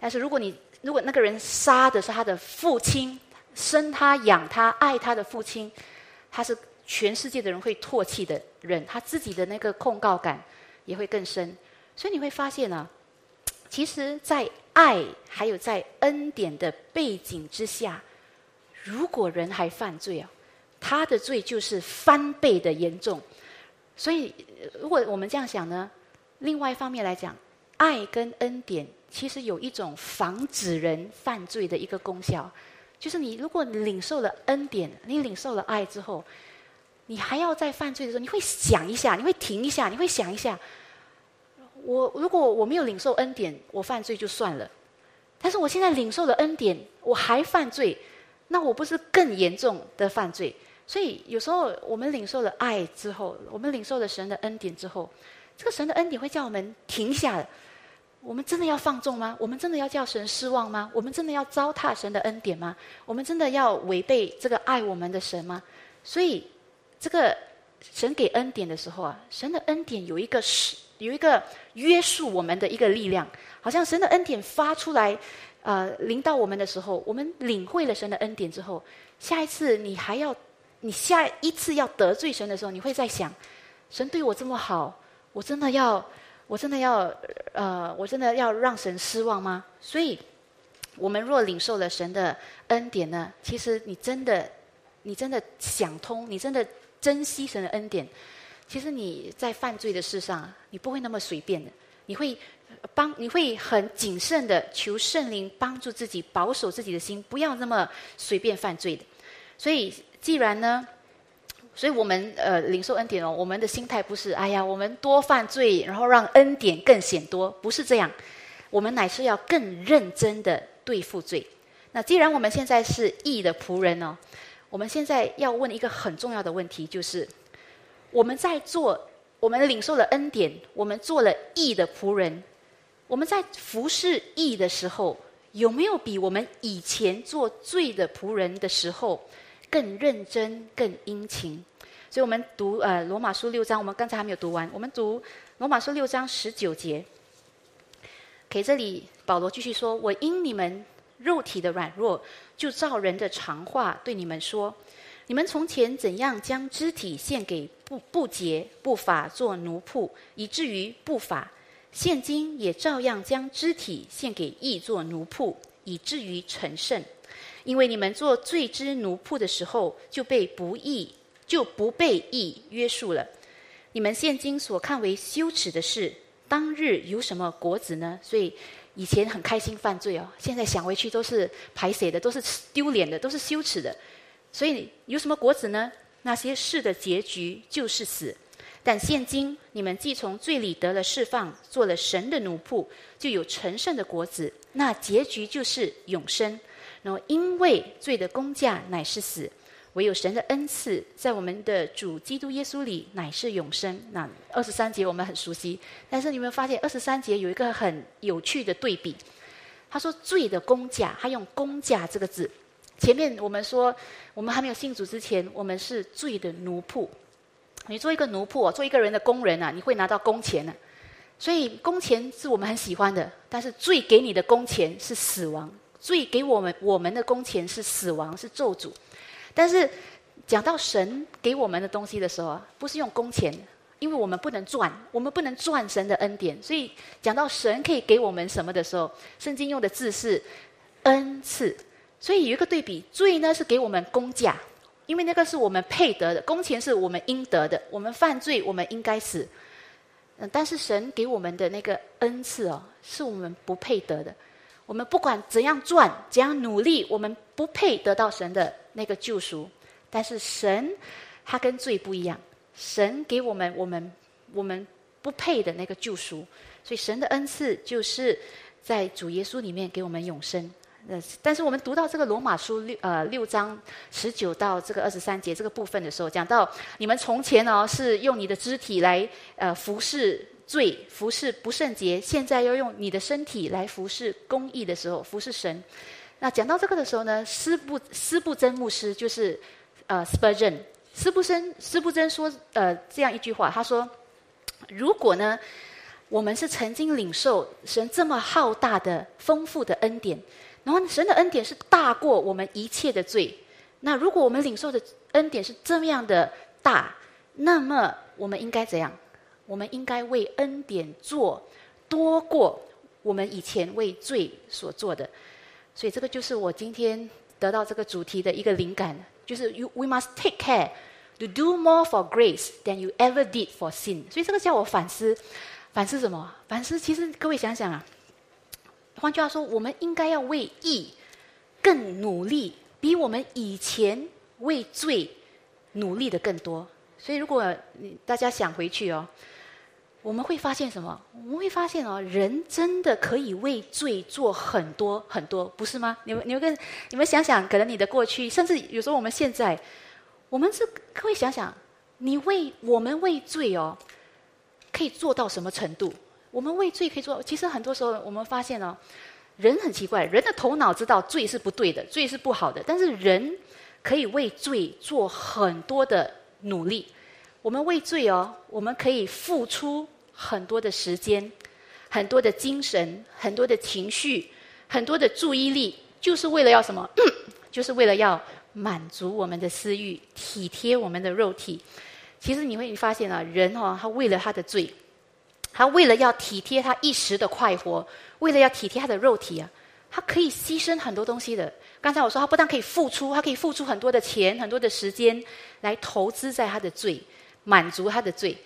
但是如果你如果那个人杀的是他的父亲，生他养他爱他的父亲，他是全世界的人会唾弃的人，他自己的那个控告感也会更深。所以你会发现呢，其实，在爱还有在恩典的背景之下，如果人还犯罪啊，他的罪就是翻倍的严重。所以，如果我们这样想呢，另外一方面来讲，爱跟恩典。其实有一种防止人犯罪的一个功效，就是你如果领受了恩典，你领受了爱之后，你还要在犯罪的时候，你会想一下，你会停一下，你会想一下，我如果我没有领受恩典，我犯罪就算了，但是我现在领受了恩典，我还犯罪，那我不是更严重的犯罪？所以有时候我们领受了爱之后，我们领受了神的恩典之后，这个神的恩典会叫我们停下。我们真的要放纵吗？我们真的要叫神失望吗？我们真的要糟蹋神的恩典吗？我们真的要违背这个爱我们的神吗？所以，这个神给恩典的时候啊，神的恩典有一个是有一个约束我们的一个力量，好像神的恩典发出来，呃，临到我们的时候，我们领会了神的恩典之后，下一次你还要，你下一次要得罪神的时候，你会在想，神对我这么好，我真的要。我真的要，呃，我真的要让神失望吗？所以，我们若领受了神的恩典呢？其实你真的，你真的想通，你真的珍惜神的恩典。其实你在犯罪的事上，你不会那么随便的，你会帮，你会很谨慎的求圣灵帮助自己，保守自己的心，不要那么随便犯罪的。所以，既然呢？所以我们呃领受恩典哦，我们的心态不是哎呀，我们多犯罪，然后让恩典更显多，不是这样。我们乃是要更认真的对付罪。那既然我们现在是义的仆人呢，我们现在要问一个很重要的问题，就是我们在做，我们领受了恩典，我们做了义的仆人，我们在服侍义的时候，有没有比我们以前做罪的仆人的时候更认真、更殷勤？所以我们读呃罗马书六章，我们刚才还没有读完。我们读罗马书六章十九节，给这里保罗继续说：“我因你们肉体的软弱，就照人的常话对你们说：你们从前怎样将肢体献给不不洁不法做奴仆，以至于不法；现今也照样将肢体献给义做奴仆，以至于成圣。因为你们做罪之奴仆的时候，就被不义。”就不被义约束了。你们现今所看为羞耻的事，当日有什么果子呢？所以以前很开心犯罪哦，现在想回去都是排血的，都是丢脸的，都是羞耻的。所以有什么果子呢？那些事的结局就是死。但现今你们既从罪里得了释放，做了神的奴仆，就有成圣的果子。那结局就是永生。然后因为罪的工价乃是死。唯有神的恩赐，在我们的主基督耶稣里乃是永生。那二十三节我们很熟悉，但是你有没有发现二十三节有一个很有趣的对比？他说罪的公价，他用公价这个字。前面我们说，我们还没有信主之前，我们是罪的奴仆。你做一个奴仆，做一个人的工人啊，你会拿到工钱的。所以工钱是我们很喜欢的，但是罪给你的工钱是死亡。罪给我们我们的工钱是死亡，是咒诅。但是讲到神给我们的东西的时候啊，不是用工钱，因为我们不能赚，我们不能赚神的恩典。所以讲到神可以给我们什么的时候，圣经用的字是恩赐。所以有一个对比，罪呢是给我们工价，因为那个是我们配得的，工钱是我们应得的。我们犯罪，我们应该死。嗯，但是神给我们的那个恩赐哦，是我们不配得的。我们不管怎样赚，怎样努力，我们不配得到神的那个救赎。但是神，他跟罪不一样，神给我们我们我们不配的那个救赎。所以神的恩赐就是在主耶稣里面给我们永生。呃，但是我们读到这个罗马书六呃六章十九到这个二十三节这个部分的时候，讲到你们从前哦是用你的肢体来呃服侍。罪服侍不圣洁，现在要用你的身体来服侍公义的时候，服侍神。那讲到这个的时候呢，斯布斯布真牧师就是呃 Spurgeon，斯布真斯布真说呃这样一句话，他说：如果呢我们是曾经领受神这么浩大的丰富的恩典，然后神的恩典是大过我们一切的罪，那如果我们领受的恩典是这么样的大，那么我们应该怎样？我们应该为恩典做多过我们以前为罪所做的，所以这个就是我今天得到这个主题的一个灵感，就是 You we must take care to do more for grace than you ever did for sin。所以这个叫我反思，反思什么？反思其实各位想想啊，换句话说，我们应该要为义更努力，比我们以前为罪努力的更多。所以如果大家想回去哦。我们会发现什么？我们会发现哦，人真的可以为罪做很多很多，不是吗？你们、你们跟你们想想，可能你的过去，甚至有时候我们现在，我们是会想想，你为我们为罪哦，可以做到什么程度？我们为罪可以做，其实很多时候我们发现哦，人很奇怪，人的头脑知道罪是不对的，罪是不好的，但是人可以为罪做很多的努力。我们为罪哦，我们可以付出很多的时间、很多的精神、很多的情绪、很多的注意力，就是为了要什么？就是为了要满足我们的私欲、体贴我们的肉体。其实你会发现啊，人哦，他为了他的罪，他为了要体贴他一时的快活，为了要体贴他的肉体啊，他可以牺牲很多东西的。刚才我说，他不但可以付出，他可以付出很多的钱、很多的时间来投资在他的罪。满足他的罪，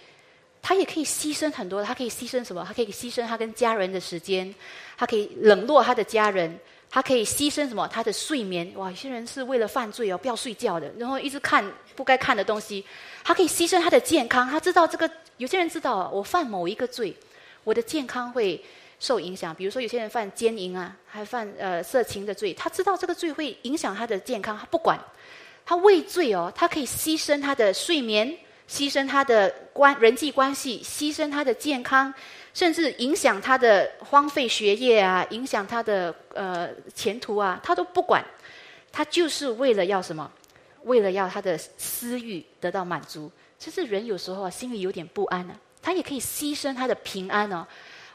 他也可以牺牲很多。他可以牺牲什么？他可以牺牲他跟家人的时间，他可以冷落他的家人，他可以牺牲什么？他的睡眠。哇，有些人是为了犯罪哦，不要睡觉的，然后一直看不该看的东西。他可以牺牲他的健康。他知道这个，有些人知道，我犯某一个罪，我的健康会受影响。比如说，有些人犯奸淫啊，还犯呃色情的罪，他知道这个罪会影响他的健康，他不管，他畏罪哦，他可以牺牲他的睡眠。牺牲他的关人际关系，牺牲他的健康，甚至影响他的荒废学业啊，影响他的呃前途啊，他都不管。他就是为了要什么？为了要他的私欲得到满足。其实人有时候啊，心里有点不安呢。他也可以牺牲他的平安哦。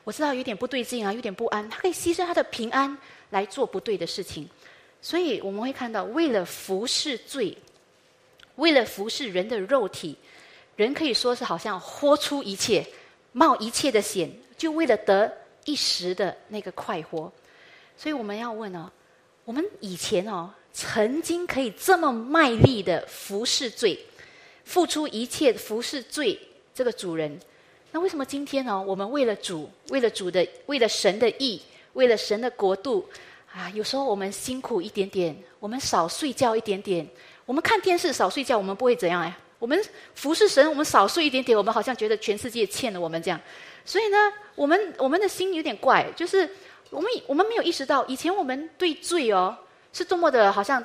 我知道有点不对劲啊，有点不安。他可以牺牲他的平安来做不对的事情。所以我们会看到，为了服侍罪，为了服侍人的肉体。人可以说是好像豁出一切，冒一切的险，就为了得一时的那个快活。所以我们要问哦，我们以前哦，曾经可以这么卖力的服侍罪，付出一切服侍罪这个主人，那为什么今天呢？我们为了主，为了主的，为了神的意，为了神的国度啊，有时候我们辛苦一点点，我们少睡觉一点点，我们看电视少睡觉，我们不会怎样哎。我们服侍神，我们少睡一点点，我们好像觉得全世界欠了我们这样。所以呢，我们我们的心有点怪，就是我们我们没有意识到，以前我们对罪哦是多么的好像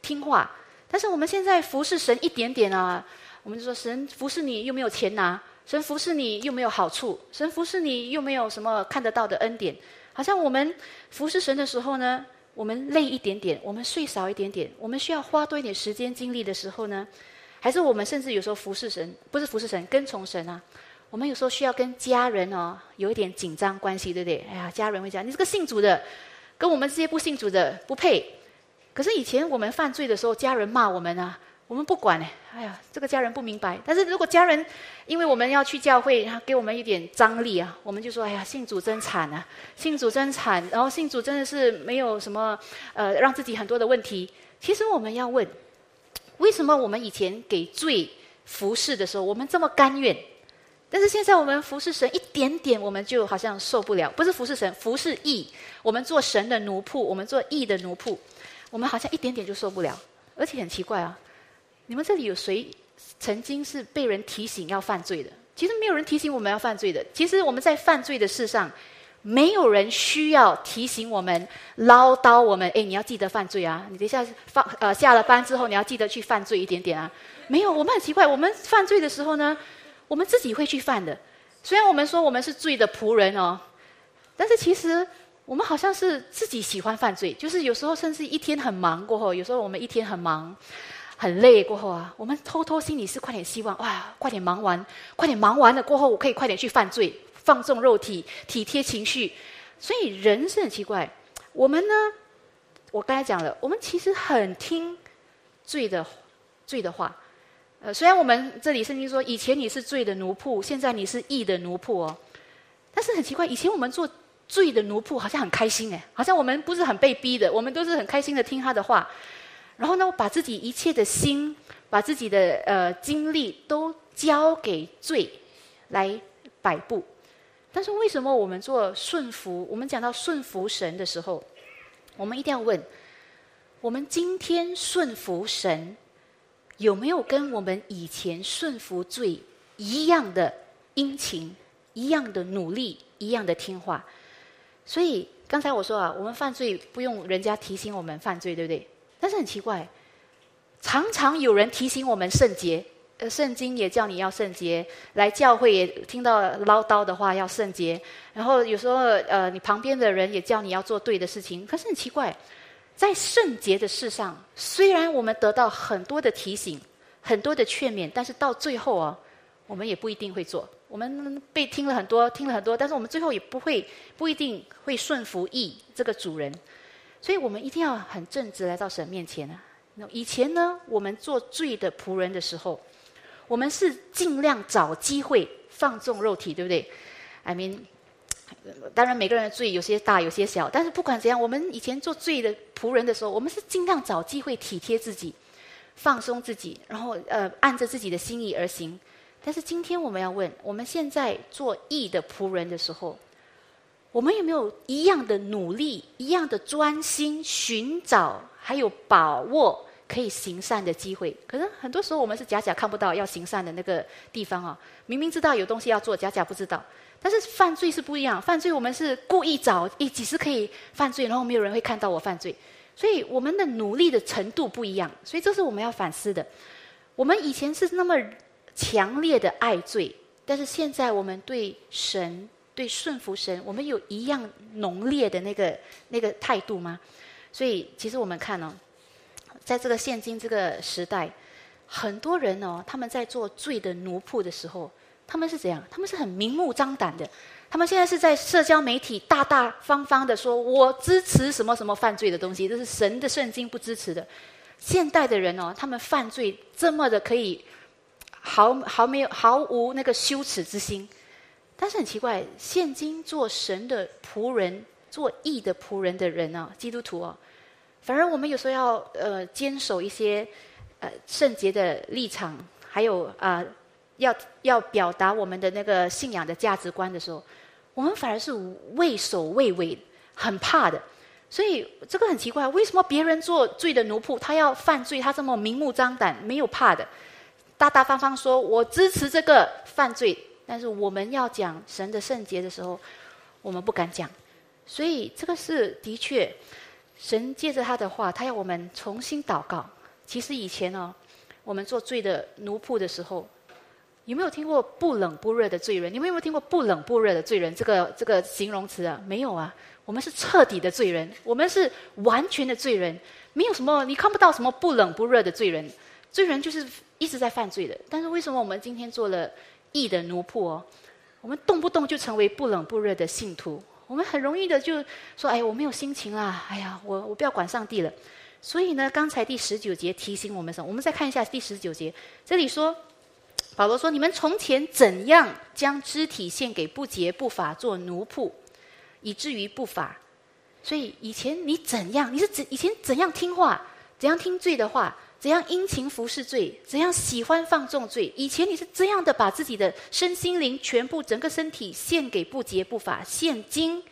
听话，但是我们现在服侍神一点点啊，我们就说神服侍你又没有钱拿，神服侍你又没有好处，神服侍你又没有什么看得到的恩典。好像我们服侍神的时候呢，我们累一点点，我们睡少一点点，我们需要花多一点时间精力的时候呢，还是我们甚至有时候服侍神，不是服侍神，跟从神啊。我们有时候需要跟家人哦有一点紧张关系，对不对？哎呀，家人会讲你这个信主的，跟我们这些不信主的不配。可是以前我们犯罪的时候，家人骂我们啊，我们不管呢。哎呀，这个家人不明白。但是如果家人因为我们要去教会，给我们一点张力啊，我们就说：哎呀，信主真惨啊，信主真惨。然后信主真的是没有什么呃，让自己很多的问题。其实我们要问，为什么我们以前给罪服侍的时候，我们这么甘愿？但是现在我们服侍神一点点，我们就好像受不了。不是服侍神，服侍义。我们做神的奴仆，我们做义的奴仆。我们好像一点点就受不了，而且很奇怪啊！你们这里有谁曾经是被人提醒要犯罪的？其实没有人提醒我们要犯罪的。其实我们在犯罪的事上，没有人需要提醒我们、唠叨我们。哎，你要记得犯罪啊！你等一下放呃下了班之后，你要记得去犯罪一点点啊！没有，我们很奇怪，我们犯罪的时候呢，我们自己会去犯的。虽然我们说我们是罪的仆人哦，但是其实。我们好像是自己喜欢犯罪，就是有时候甚至一天很忙过后，有时候我们一天很忙、很累过后啊，我们偷偷心里是快点希望，哇，快点忙完，快点忙完了过后，我可以快点去犯罪，放纵肉体，体贴情绪。所以人是很奇怪，我们呢，我刚才讲了，我们其实很听罪的罪的话。呃，虽然我们这里圣经说，以前你是罪的奴仆，现在你是义的奴仆哦，但是很奇怪，以前我们做。罪的奴仆好像很开心哎，好像我们不是很被逼的，我们都是很开心的听他的话。然后呢，把自己一切的心，把自己的呃精力都交给罪来摆布。但是为什么我们做顺服？我们讲到顺服神的时候，我们一定要问：我们今天顺服神，有没有跟我们以前顺服罪一样的殷勤、一样的努力、一样的听话？所以刚才我说啊，我们犯罪不用人家提醒我们犯罪，对不对？但是很奇怪，常常有人提醒我们圣洁，呃，圣经也叫你要圣洁，来教会也听到唠叨的话要圣洁，然后有时候呃，你旁边的人也叫你要做对的事情。可是很奇怪，在圣洁的事上，虽然我们得到很多的提醒、很多的劝勉，但是到最后啊，我们也不一定会做。我们被听了很多，听了很多，但是我们最后也不会不一定会顺服义这个主人，所以我们一定要很正直来到神面前啊。那以前呢，我们做罪的仆人的时候，我们是尽量找机会放纵肉体，对不对？I mean，当然每个人的罪有些大，有些小，但是不管怎样，我们以前做罪的仆人的时候，我们是尽量找机会体贴自己，放松自己，然后呃按着自己的心意而行。但是今天我们要问：我们现在做义的仆人的时候，我们有没有一样的努力、一样的专心寻找，还有把握可以行善的机会？可是很多时候我们是假假看不到要行善的那个地方啊！明明知道有东西要做，假假不知道。但是犯罪是不一样，犯罪我们是故意找，一几时可以犯罪，然后没有人会看到我犯罪。所以我们的努力的程度不一样，所以这是我们要反思的。我们以前是那么。强烈的爱罪，但是现在我们对神、对顺服神，我们有一样浓烈的那个那个态度吗？所以，其实我们看哦，在这个现今这个时代，很多人哦，他们在做罪的奴仆的时候，他们是怎样？他们是很明目张胆的。他们现在是在社交媒体大大方方的说：“我支持什么什么犯罪的东西，这是神的圣经不支持的。”现代的人哦，他们犯罪这么的可以。毫毫没有毫无那个羞耻之心，但是很奇怪，现今做神的仆人、做义的仆人的人啊，基督徒啊，反而我们有时候要呃坚守一些呃圣洁的立场，还有啊要要表达我们的那个信仰的价值观的时候，我们反而是畏首畏尾，很怕的。所以这个很奇怪，为什么别人做罪的奴仆，他要犯罪，他这么明目张胆，没有怕的？大大方方说：“我支持这个犯罪。”但是我们要讲神的圣洁的时候，我们不敢讲。所以这个是的确，神借着他的话，他要我们重新祷告，其实以前哦，我们做罪的奴仆的时候，有没有听过不冷不热的罪人？你们有没有听过不冷不热的罪人这个这个形容词啊？没有啊，我们是彻底的罪人，我们是完全的罪人，没有什么你看不到什么不冷不热的罪人，罪人就是一直在犯罪的。但是为什么我们今天做了义的奴仆哦？我们动不动就成为不冷不热的信徒，我们很容易的就说：“哎，我没有心情啦，哎呀，我我不要管上帝了。”所以呢，刚才第十九节提醒我们什么？我们再看一下第十九节，这里说，保罗说：“你们从前怎样将肢体献给不洁不法做奴仆，以至于不法？所以以前你怎样？你是怎以前怎样听话？怎样听罪的话？怎样殷勤服侍罪？怎样喜欢放纵罪？以前你是这样的把自己的身心灵全部整个身体献给不洁不法，现今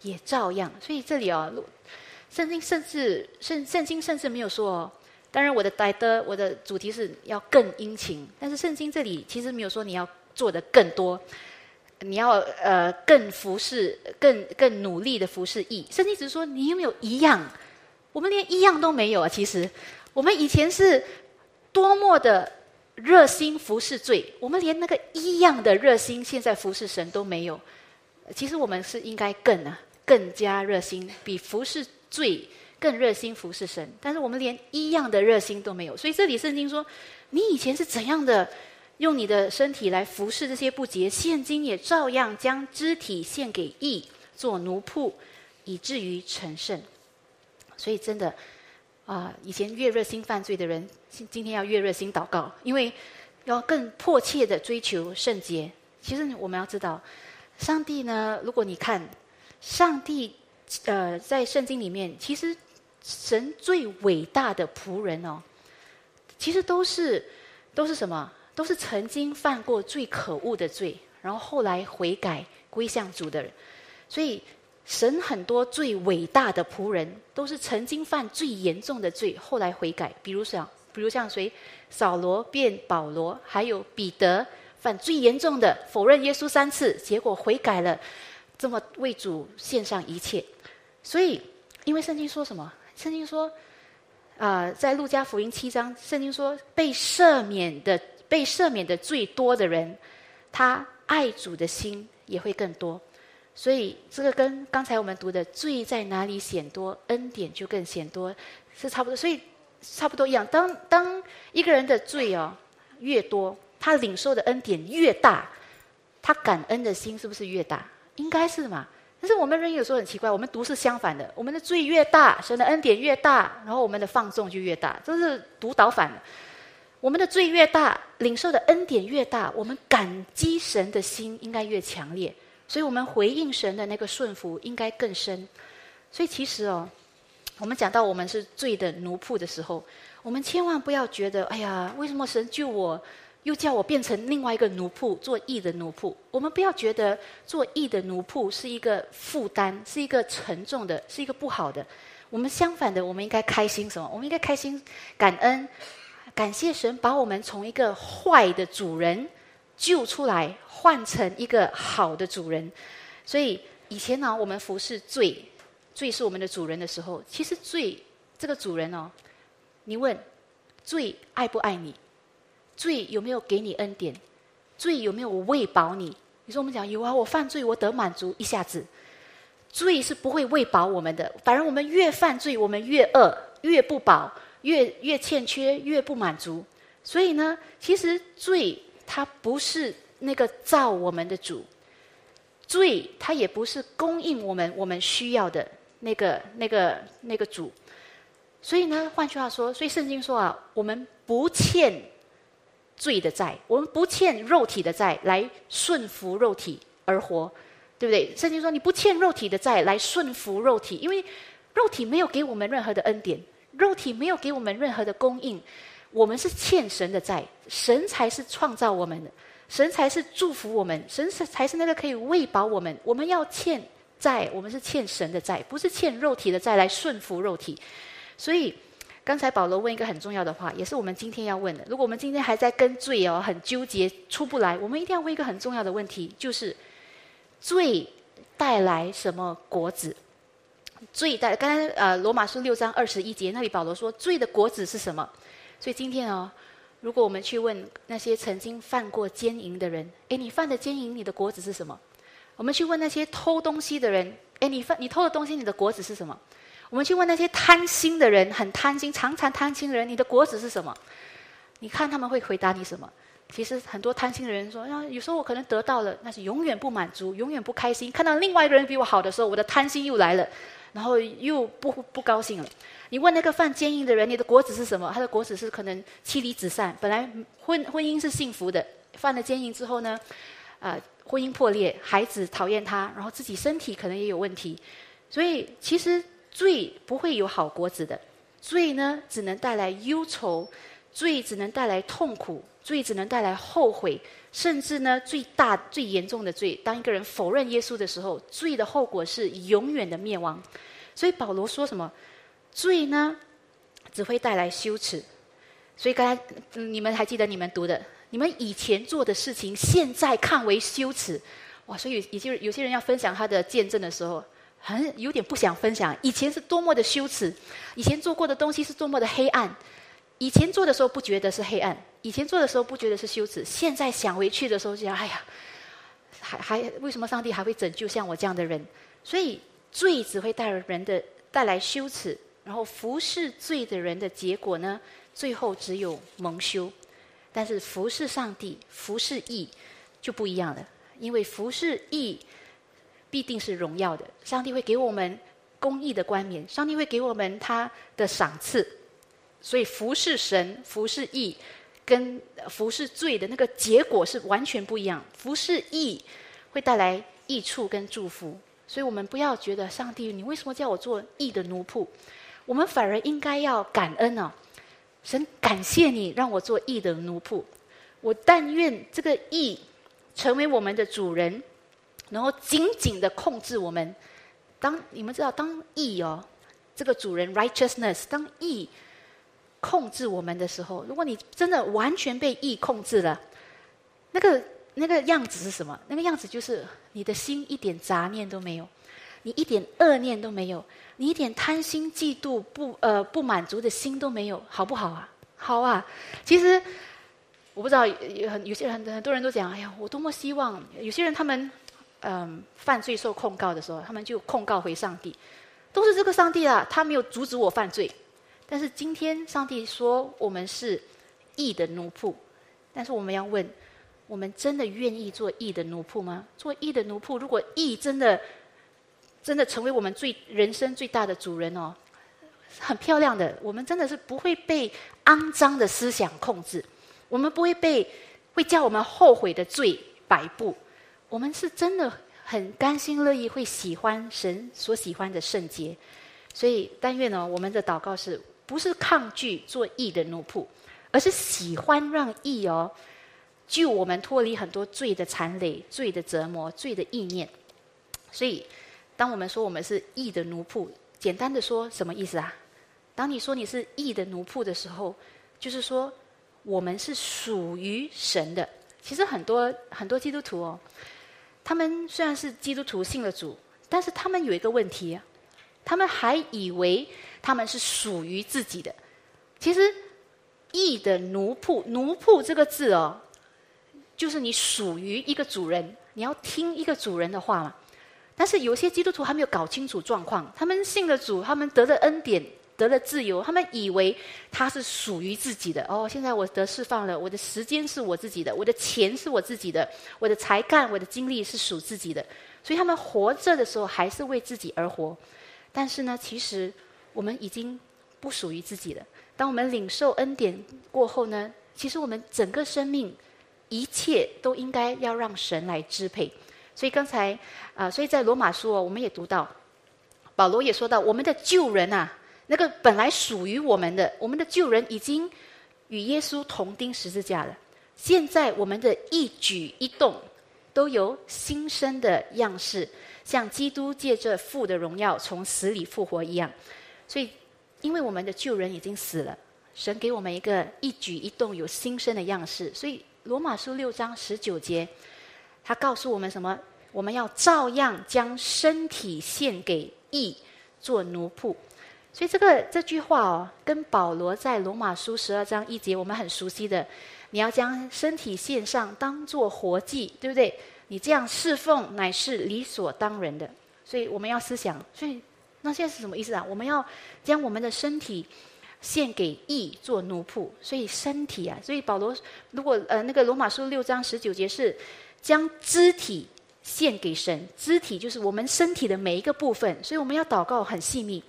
也照样。所以这里啊。”圣经甚至圣圣经甚至没有说哦，当然我的带的我的主题是要更殷勤，但是圣经这里其实没有说你要做的更多，你要呃更服侍更更努力的服侍义。圣经只是说你有没有一样，我们连一样都没有啊！其实我们以前是多么的热心服侍罪，我们连那个一样的热心现在服侍神都没有。其实我们是应该更啊更加热心，比服侍。罪更热心服侍神，但是我们连一样的热心都没有。所以这里圣经说，你以前是怎样的用你的身体来服侍这些不洁，现今也照样将肢体献给义，做奴仆，以至于成圣。所以真的啊，以前越热心犯罪的人，今今天要越热心祷告，因为要更迫切的追求圣洁。其实我们要知道，上帝呢，如果你看上帝。呃，在圣经里面，其实神最伟大的仆人哦，其实都是都是什么？都是曾经犯过最可恶的罪，然后后来悔改归向主的人。所以神很多最伟大的仆人，都是曾经犯最严重的罪，后来悔改。比如像，比如像谁？扫罗变保罗，还有彼得犯最严重的否认耶稣三次，结果悔改了，这么为主献上一切。所以，因为圣经说什么？圣经说，啊，在路加福音七章，圣经说，被赦免的、被赦免的最多的人，他爱主的心也会更多。所以，这个跟刚才我们读的“罪在哪里显多，恩典就更显多”是差不多。所以，差不多一样。当当一个人的罪哦越多，他领受的恩典越大，他感恩的心是不是越大？应该是嘛。但是我们人有时候很奇怪，我们读是相反的。我们的罪越大，神的恩典越大，然后我们的放纵就越大，这是读倒反了。我们的罪越大，领受的恩典越大，我们感激神的心应该越强烈，所以我们回应神的那个顺服应该更深。所以其实哦，我们讲到我们是罪的奴仆的时候，我们千万不要觉得，哎呀，为什么神救我？又叫我变成另外一个奴仆，做义的奴仆。我们不要觉得做义的奴仆是一个负担，是一个沉重的，是一个不好的。我们相反的，我们应该开心什么？我们应该开心、感恩、感谢神，把我们从一个坏的主人救出来，换成一个好的主人。所以以前呢，我们服侍罪，罪是我们的主人的时候，其实罪这个主人哦，你问罪爱不爱你？罪有没有给你恩典？罪有没有喂饱你？你说我们讲有啊，我犯罪我得满足一下子。罪是不会喂饱我们的，反而我们越犯罪，我们越饿，越不饱，越越欠缺，越不满足。所以呢，其实罪它不是那个造我们的主，罪它也不是供应我们我们需要的那个那个那个主。所以呢，换句话说，所以圣经说啊，我们不欠。罪的债，我们不欠肉体的债来顺服肉体而活，对不对？圣经说你不欠肉体的债来顺服肉体，因为肉体没有给我们任何的恩典，肉体没有给我们任何的供应，我们是欠神的债，神才是创造我们的，神才是祝福我们，神是才是那个可以喂饱我们。我们要欠债，我们是欠神的债，不是欠肉体的债来顺服肉体，所以。刚才保罗问一个很重要的话，也是我们今天要问的。如果我们今天还在跟罪哦很纠结出不来，我们一定要问一个很重要的问题，就是罪带来什么果子？罪的，刚才呃罗马书六章二十一节那里保罗说罪的果子是什么？所以今天哦，如果我们去问那些曾经犯过奸淫的人，诶，你犯的奸淫，你的果子是什么？我们去问那些偷东西的人，诶，你犯你偷的东西，你的果子是什么？我们去问那些贪心的人，很贪心、常常贪心的人，你的果子是什么？你看他们会回答你什么？其实很多贪心的人说：“啊，有时候我可能得到了，但是永远不满足，永远不开心。看到另外一个人比我好的时候，我的贪心又来了，然后又不不高兴了。”你问那个犯奸淫的人，你的果子是什么？他的果子是可能妻离子散。本来婚婚姻是幸福的，犯了奸淫之后呢，啊，婚姻破裂，孩子讨厌他，然后自己身体可能也有问题。所以其实罪不会有好果子的，罪呢只能带来忧愁，罪只能带来痛苦。罪只能带来后悔，甚至呢，最大最严重的罪，当一个人否认耶稣的时候，罪的后果是永远的灭亡。所以保罗说什么？罪呢，只会带来羞耻。所以刚才你们还记得你们读的，你们以前做的事情，现在看为羞耻。哇！所以有些有些人要分享他的见证的时候，很有点不想分享。以前是多么的羞耻，以前做过的东西是多么的黑暗。以前做的时候不觉得是黑暗，以前做的时候不觉得是羞耻，现在想回去的时候就想：哎呀，还还为什么上帝还会拯救像我这样的人？所以罪只会带人的带来羞耻，然后服侍罪的人的结果呢，最后只有蒙羞。但是服侍上帝、服侍义就不一样了，因为服侍义必定是荣耀的，上帝会给我们公义的冠冕，上帝会给我们他的赏赐。所以服侍神、服侍义，跟服侍罪的那个结果是完全不一样。服侍义会带来益处跟祝福，所以我们不要觉得上帝，你为什么叫我做义的奴仆？我们反而应该要感恩啊！神感谢你让我做义的奴仆，我但愿这个义成为我们的主人，然后紧紧的控制我们。当你们知道，当义哦，这个主人 righteousness，当义。控制我们的时候，如果你真的完全被义控制了，那个那个样子是什么？那个样子就是你的心一点杂念都没有，你一点恶念都没有，你一点贪心、嫉妒、不呃不满足的心都没有，好不好啊？好啊！其实我不知道，有很有些人很多人都讲，哎呀，我多么希望有些人他们嗯犯罪受控告的时候，他们就控告回上帝，都是这个上帝啊，他没有阻止我犯罪。但是今天，上帝说我们是义的奴仆，但是我们要问：我们真的愿意做义的奴仆吗？做义的奴仆，如果义真的真的成为我们最人生最大的主人哦，很漂亮的，我们真的是不会被肮脏的思想控制，我们不会被会叫我们后悔的罪摆布，我们是真的很甘心乐意会喜欢神所喜欢的圣洁，所以但愿呢，我们的祷告是。不是抗拒做义的奴仆，而是喜欢让义哦救我们脱离很多罪的残累、罪的折磨、罪的意念。所以，当我们说我们是义的奴仆，简单的说什么意思啊？当你说你是义的奴仆的时候，就是说我们是属于神的。其实很多很多基督徒哦，他们虽然是基督徒信了主，但是他们有一个问题，他们还以为。他们是属于自己的。其实，义的奴仆，奴仆这个字哦，就是你属于一个主人，你要听一个主人的话嘛。但是有些基督徒还没有搞清楚状况，他们信了主，他们得了恩典，得了自由，他们以为他是属于自己的。哦，现在我得释放了，我的时间是我自己的，我的钱是我自己的，我的才干、我的精力是属自己的。所以他们活着的时候还是为自己而活。但是呢，其实。我们已经不属于自己了。当我们领受恩典过后呢，其实我们整个生命一切都应该要让神来支配。所以刚才啊，所以在罗马书哦，我们也读到，保罗也说到，我们的旧人啊，那个本来属于我们的，我们的旧人已经与耶稣同钉十字架了。现在我们的一举一动都有新生的样式，像基督借着父的荣耀从死里复活一样。所以，因为我们的旧人已经死了，神给我们一个一举一动有新生的样式。所以，罗马书六章十九节，他告诉我们什么？我们要照样将身体献给义，做奴仆。所以这个这句话哦，跟保罗在罗马书十二章一节我们很熟悉的，你要将身体献上，当做活祭，对不对？你这样侍奉乃是理所当然的。所以我们要思想，所以那现在是什么意思啊？我们要将我们的身体献给义，做奴仆。所以身体啊，所以保罗如果呃那个罗马书六章十九节是将肢体献给神，肢体就是我们身体的每一个部分。所以我们要祷告很细密。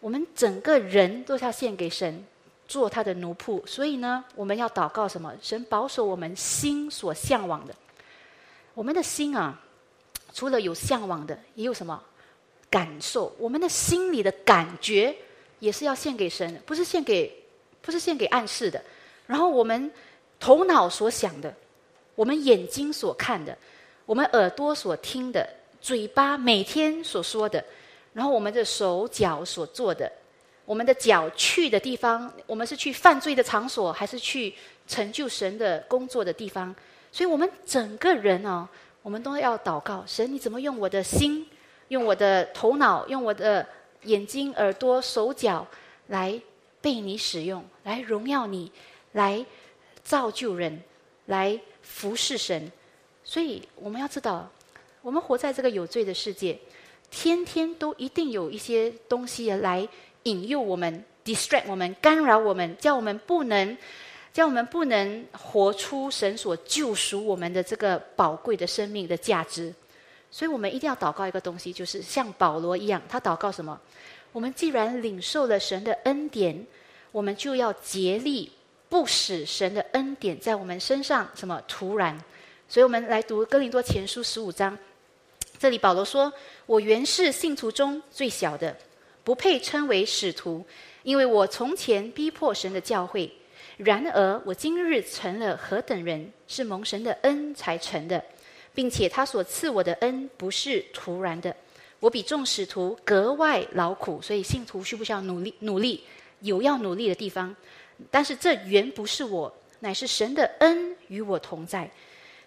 我们整个人都要献给神，做他的奴仆。所以呢，我们要祷告什么？神保守我们心所向往的。我们的心啊，除了有向往的，也有什么感受？我们的心里的感觉也是要献给神，不是献给，不是献给暗示的。然后我们头脑所想的，我们眼睛所看的，我们耳朵所听的，嘴巴每天所说的。然后我们的手脚所做的，我们的脚去的地方，我们是去犯罪的场所，还是去成就神的工作的地方？所以，我们整个人哦，我们都要祷告：神，你怎么用我的心、用我的头脑、用我的眼睛、耳朵、手脚来被你使用，来荣耀你，来造就人，来服侍神？所以，我们要知道，我们活在这个有罪的世界。天天都一定有一些东西来引诱我们、distract 我们、干扰我们，叫我们不能，叫我们不能活出神所救赎我们的这个宝贵的生命的价值。所以我们一定要祷告一个东西，就是像保罗一样，他祷告什么？我们既然领受了神的恩典，我们就要竭力不使神的恩典在我们身上什么突然。所以我们来读哥林多前书十五章。这里保罗说：“我原是信徒中最小的，不配称为使徒，因为我从前逼迫神的教会。然而我今日成了何等人，是蒙神的恩才成的，并且他所赐我的恩不是突然的。我比众使徒格外劳苦，所以信徒需不需要努力？努力有要努力的地方，但是这原不是我，乃是神的恩与我同在。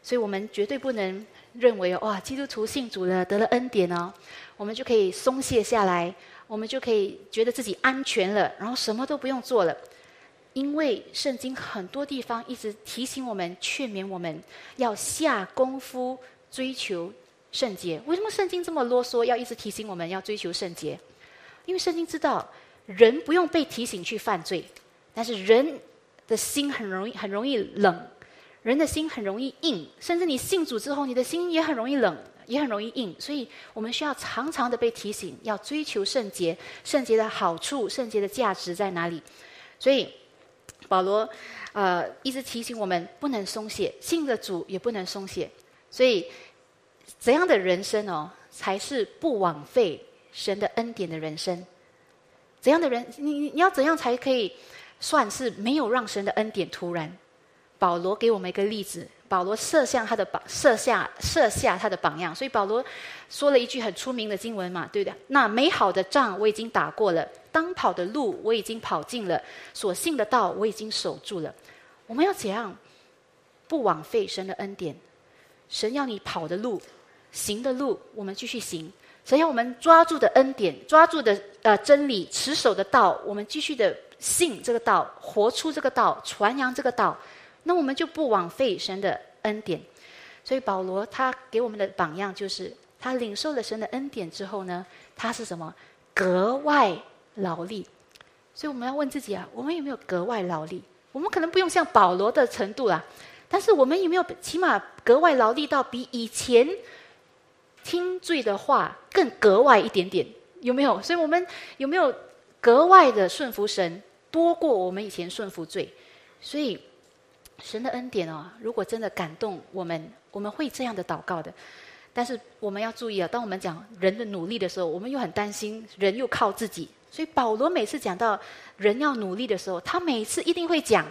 所以我们绝对不能。”认为哇，基督徒信主了，得了恩典哦，我们就可以松懈下来，我们就可以觉得自己安全了，然后什么都不用做了。因为圣经很多地方一直提醒我们、劝勉我们要下功夫追求圣洁。为什么圣经这么啰嗦，要一直提醒我们要追求圣洁？因为圣经知道人不用被提醒去犯罪，但是人的心很容易、很容易冷。人的心很容易硬，甚至你信主之后，你的心也很容易冷，也很容易硬。所以我们需要常常的被提醒，要追求圣洁。圣洁的好处，圣洁的价值在哪里？所以保罗呃一直提醒我们，不能松懈，信的主也不能松懈。所以怎样的人生哦，才是不枉费神的恩典的人生？怎样的人，你你你要怎样才可以算是没有让神的恩典突然？保罗给我们一个例子，保罗设下他的榜，设下设下他的榜样。所以保罗说了一句很出名的经文嘛，对的？那美好的仗我已经打过了，当跑的路我已经跑尽了，所信的道我已经守住了。我们要怎样不枉费神的恩典？神要你跑的路、行的路，我们继续行；神要我们抓住的恩典、抓住的呃真理、持守的道，我们继续的信这个道，活出这个道，传扬这个道。那我们就不枉费神的恩典，所以保罗他给我们的榜样就是，他领受了神的恩典之后呢，他是什么？格外劳力。所以我们要问自己啊，我们有没有格外劳力？我们可能不用像保罗的程度啦，但是我们有没有起码格外劳力到比以前听罪的话更格外一点点？有没有？所以我们有没有格外的顺服神，多过我们以前顺服罪？所以。神的恩典哦，如果真的感动我们，我们会这样的祷告的。但是我们要注意啊，当我们讲人的努力的时候，我们又很担心人又靠自己。所以保罗每次讲到人要努力的时候，他每次一定会讲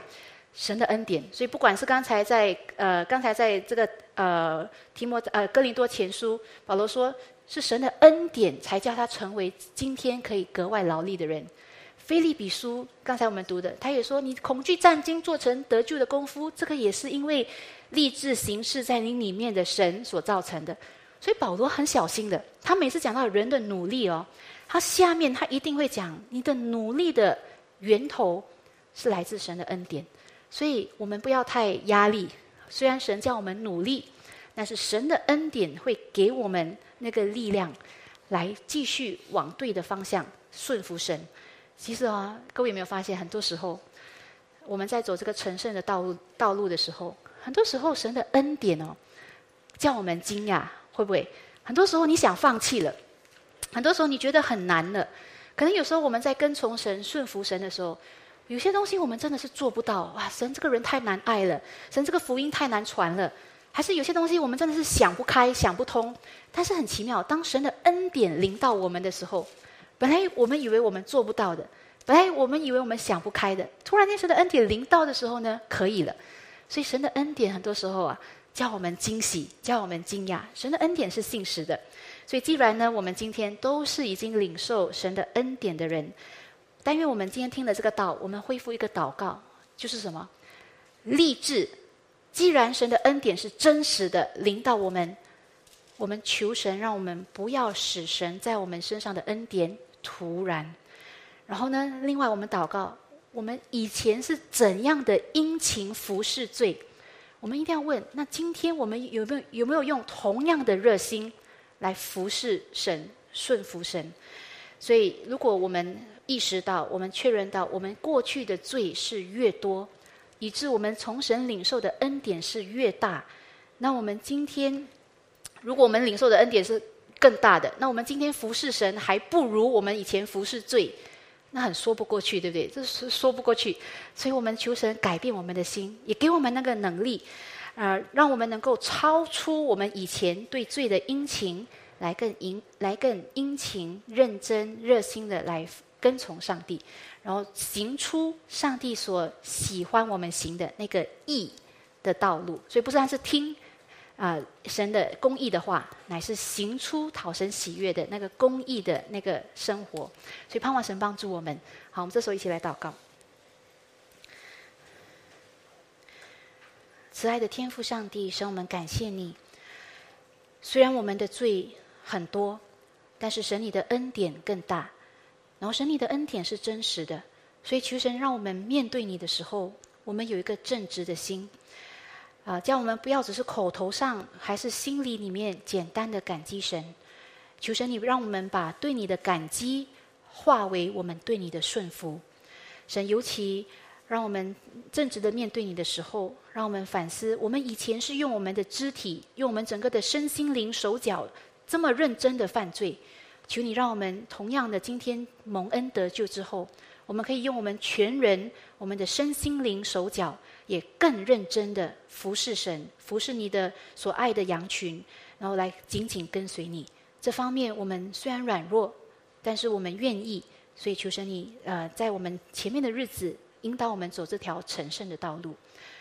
神的恩典。所以不管是刚才在呃，刚才在这个呃提摩呃哥林多前书，保罗说是神的恩典才叫他成为今天可以格外劳力的人。菲利比书，刚才我们读的，他也说：“你恐惧战惊做成得救的功夫，这个也是因为立志行事在你里面的神所造成的。”所以保罗很小心的，他每次讲到人的努力哦，他下面他一定会讲，你的努力的源头是来自神的恩典，所以我们不要太压力。虽然神叫我们努力，但是神的恩典会给我们那个力量，来继续往对的方向顺服神。其实啊，各位有没有发现，很多时候我们在走这个成圣的道路道路的时候，很多时候神的恩典哦，叫我们惊讶，会不会？很多时候你想放弃了。很多时候你觉得很难了，可能有时候我们在跟从神、顺服神的时候，有些东西我们真的是做不到。哇，神这个人太难爱了，神这个福音太难传了，还是有些东西我们真的是想不开、想不通。但是很奇妙，当神的恩典临到我们的时候，本来我们以为我们做不到的，本来我们以为我们想不开的，突然间神的恩典临到的时候呢，可以了。所以神的恩典很多时候啊，叫我们惊喜，叫我们惊讶。神的恩典是信实的。所以，既然呢，我们今天都是已经领受神的恩典的人，但愿我们今天听了这个道，我们恢复一个祷告，就是什么？立志。既然神的恩典是真实的，临到我们，我们求神，让我们不要使神在我们身上的恩典突然。然后呢，另外我们祷告，我们以前是怎样的殷勤服侍罪？我们一定要问：那今天我们有没有有没有用同样的热心？来服侍神，顺服神。所以，如果我们意识到，我们确认到，我们过去的罪是越多，以致我们从神领受的恩典是越大，那我们今天，如果我们领受的恩典是更大的，那我们今天服侍神还不如我们以前服侍罪，那很说不过去，对不对？这是说不过去。所以我们求神改变我们的心，也给我们那个能力。啊，让我们能够超出我们以前对罪的殷勤，来更殷，来更殷勤、认真、热心的来跟从上帝，然后行出上帝所喜欢我们行的那个义的道路。所以不单是听啊神的公义的话，乃是行出讨神喜悦的那个公义的那个生活。所以盼望神帮助我们。好，我们这时候一起来祷告。慈爱的天父上帝，神，我们感谢你。虽然我们的罪很多，但是神你的恩典更大。然后神你的恩典是真实的，所以求神让我们面对你的时候，我们有一个正直的心。啊，叫我们不要只是口头上，还是心里里面简单的感激神。求神你让我们把对你的感激化为我们对你的顺服。神尤其。让我们正直的面对你的时候，让我们反思：我们以前是用我们的肢体，用我们整个的身心灵手脚，这么认真的犯罪。求你让我们同样的，今天蒙恩得救之后，我们可以用我们全人、我们的身心灵手脚，也更认真的服侍神，服侍你的所爱的羊群，然后来紧紧跟随你。这方面我们虽然软弱，但是我们愿意。所以求神你，呃，在我们前面的日子。引导我们走这条成圣的道路，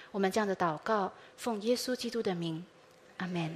我们这样的祷告，奉耶稣基督的名，阿门。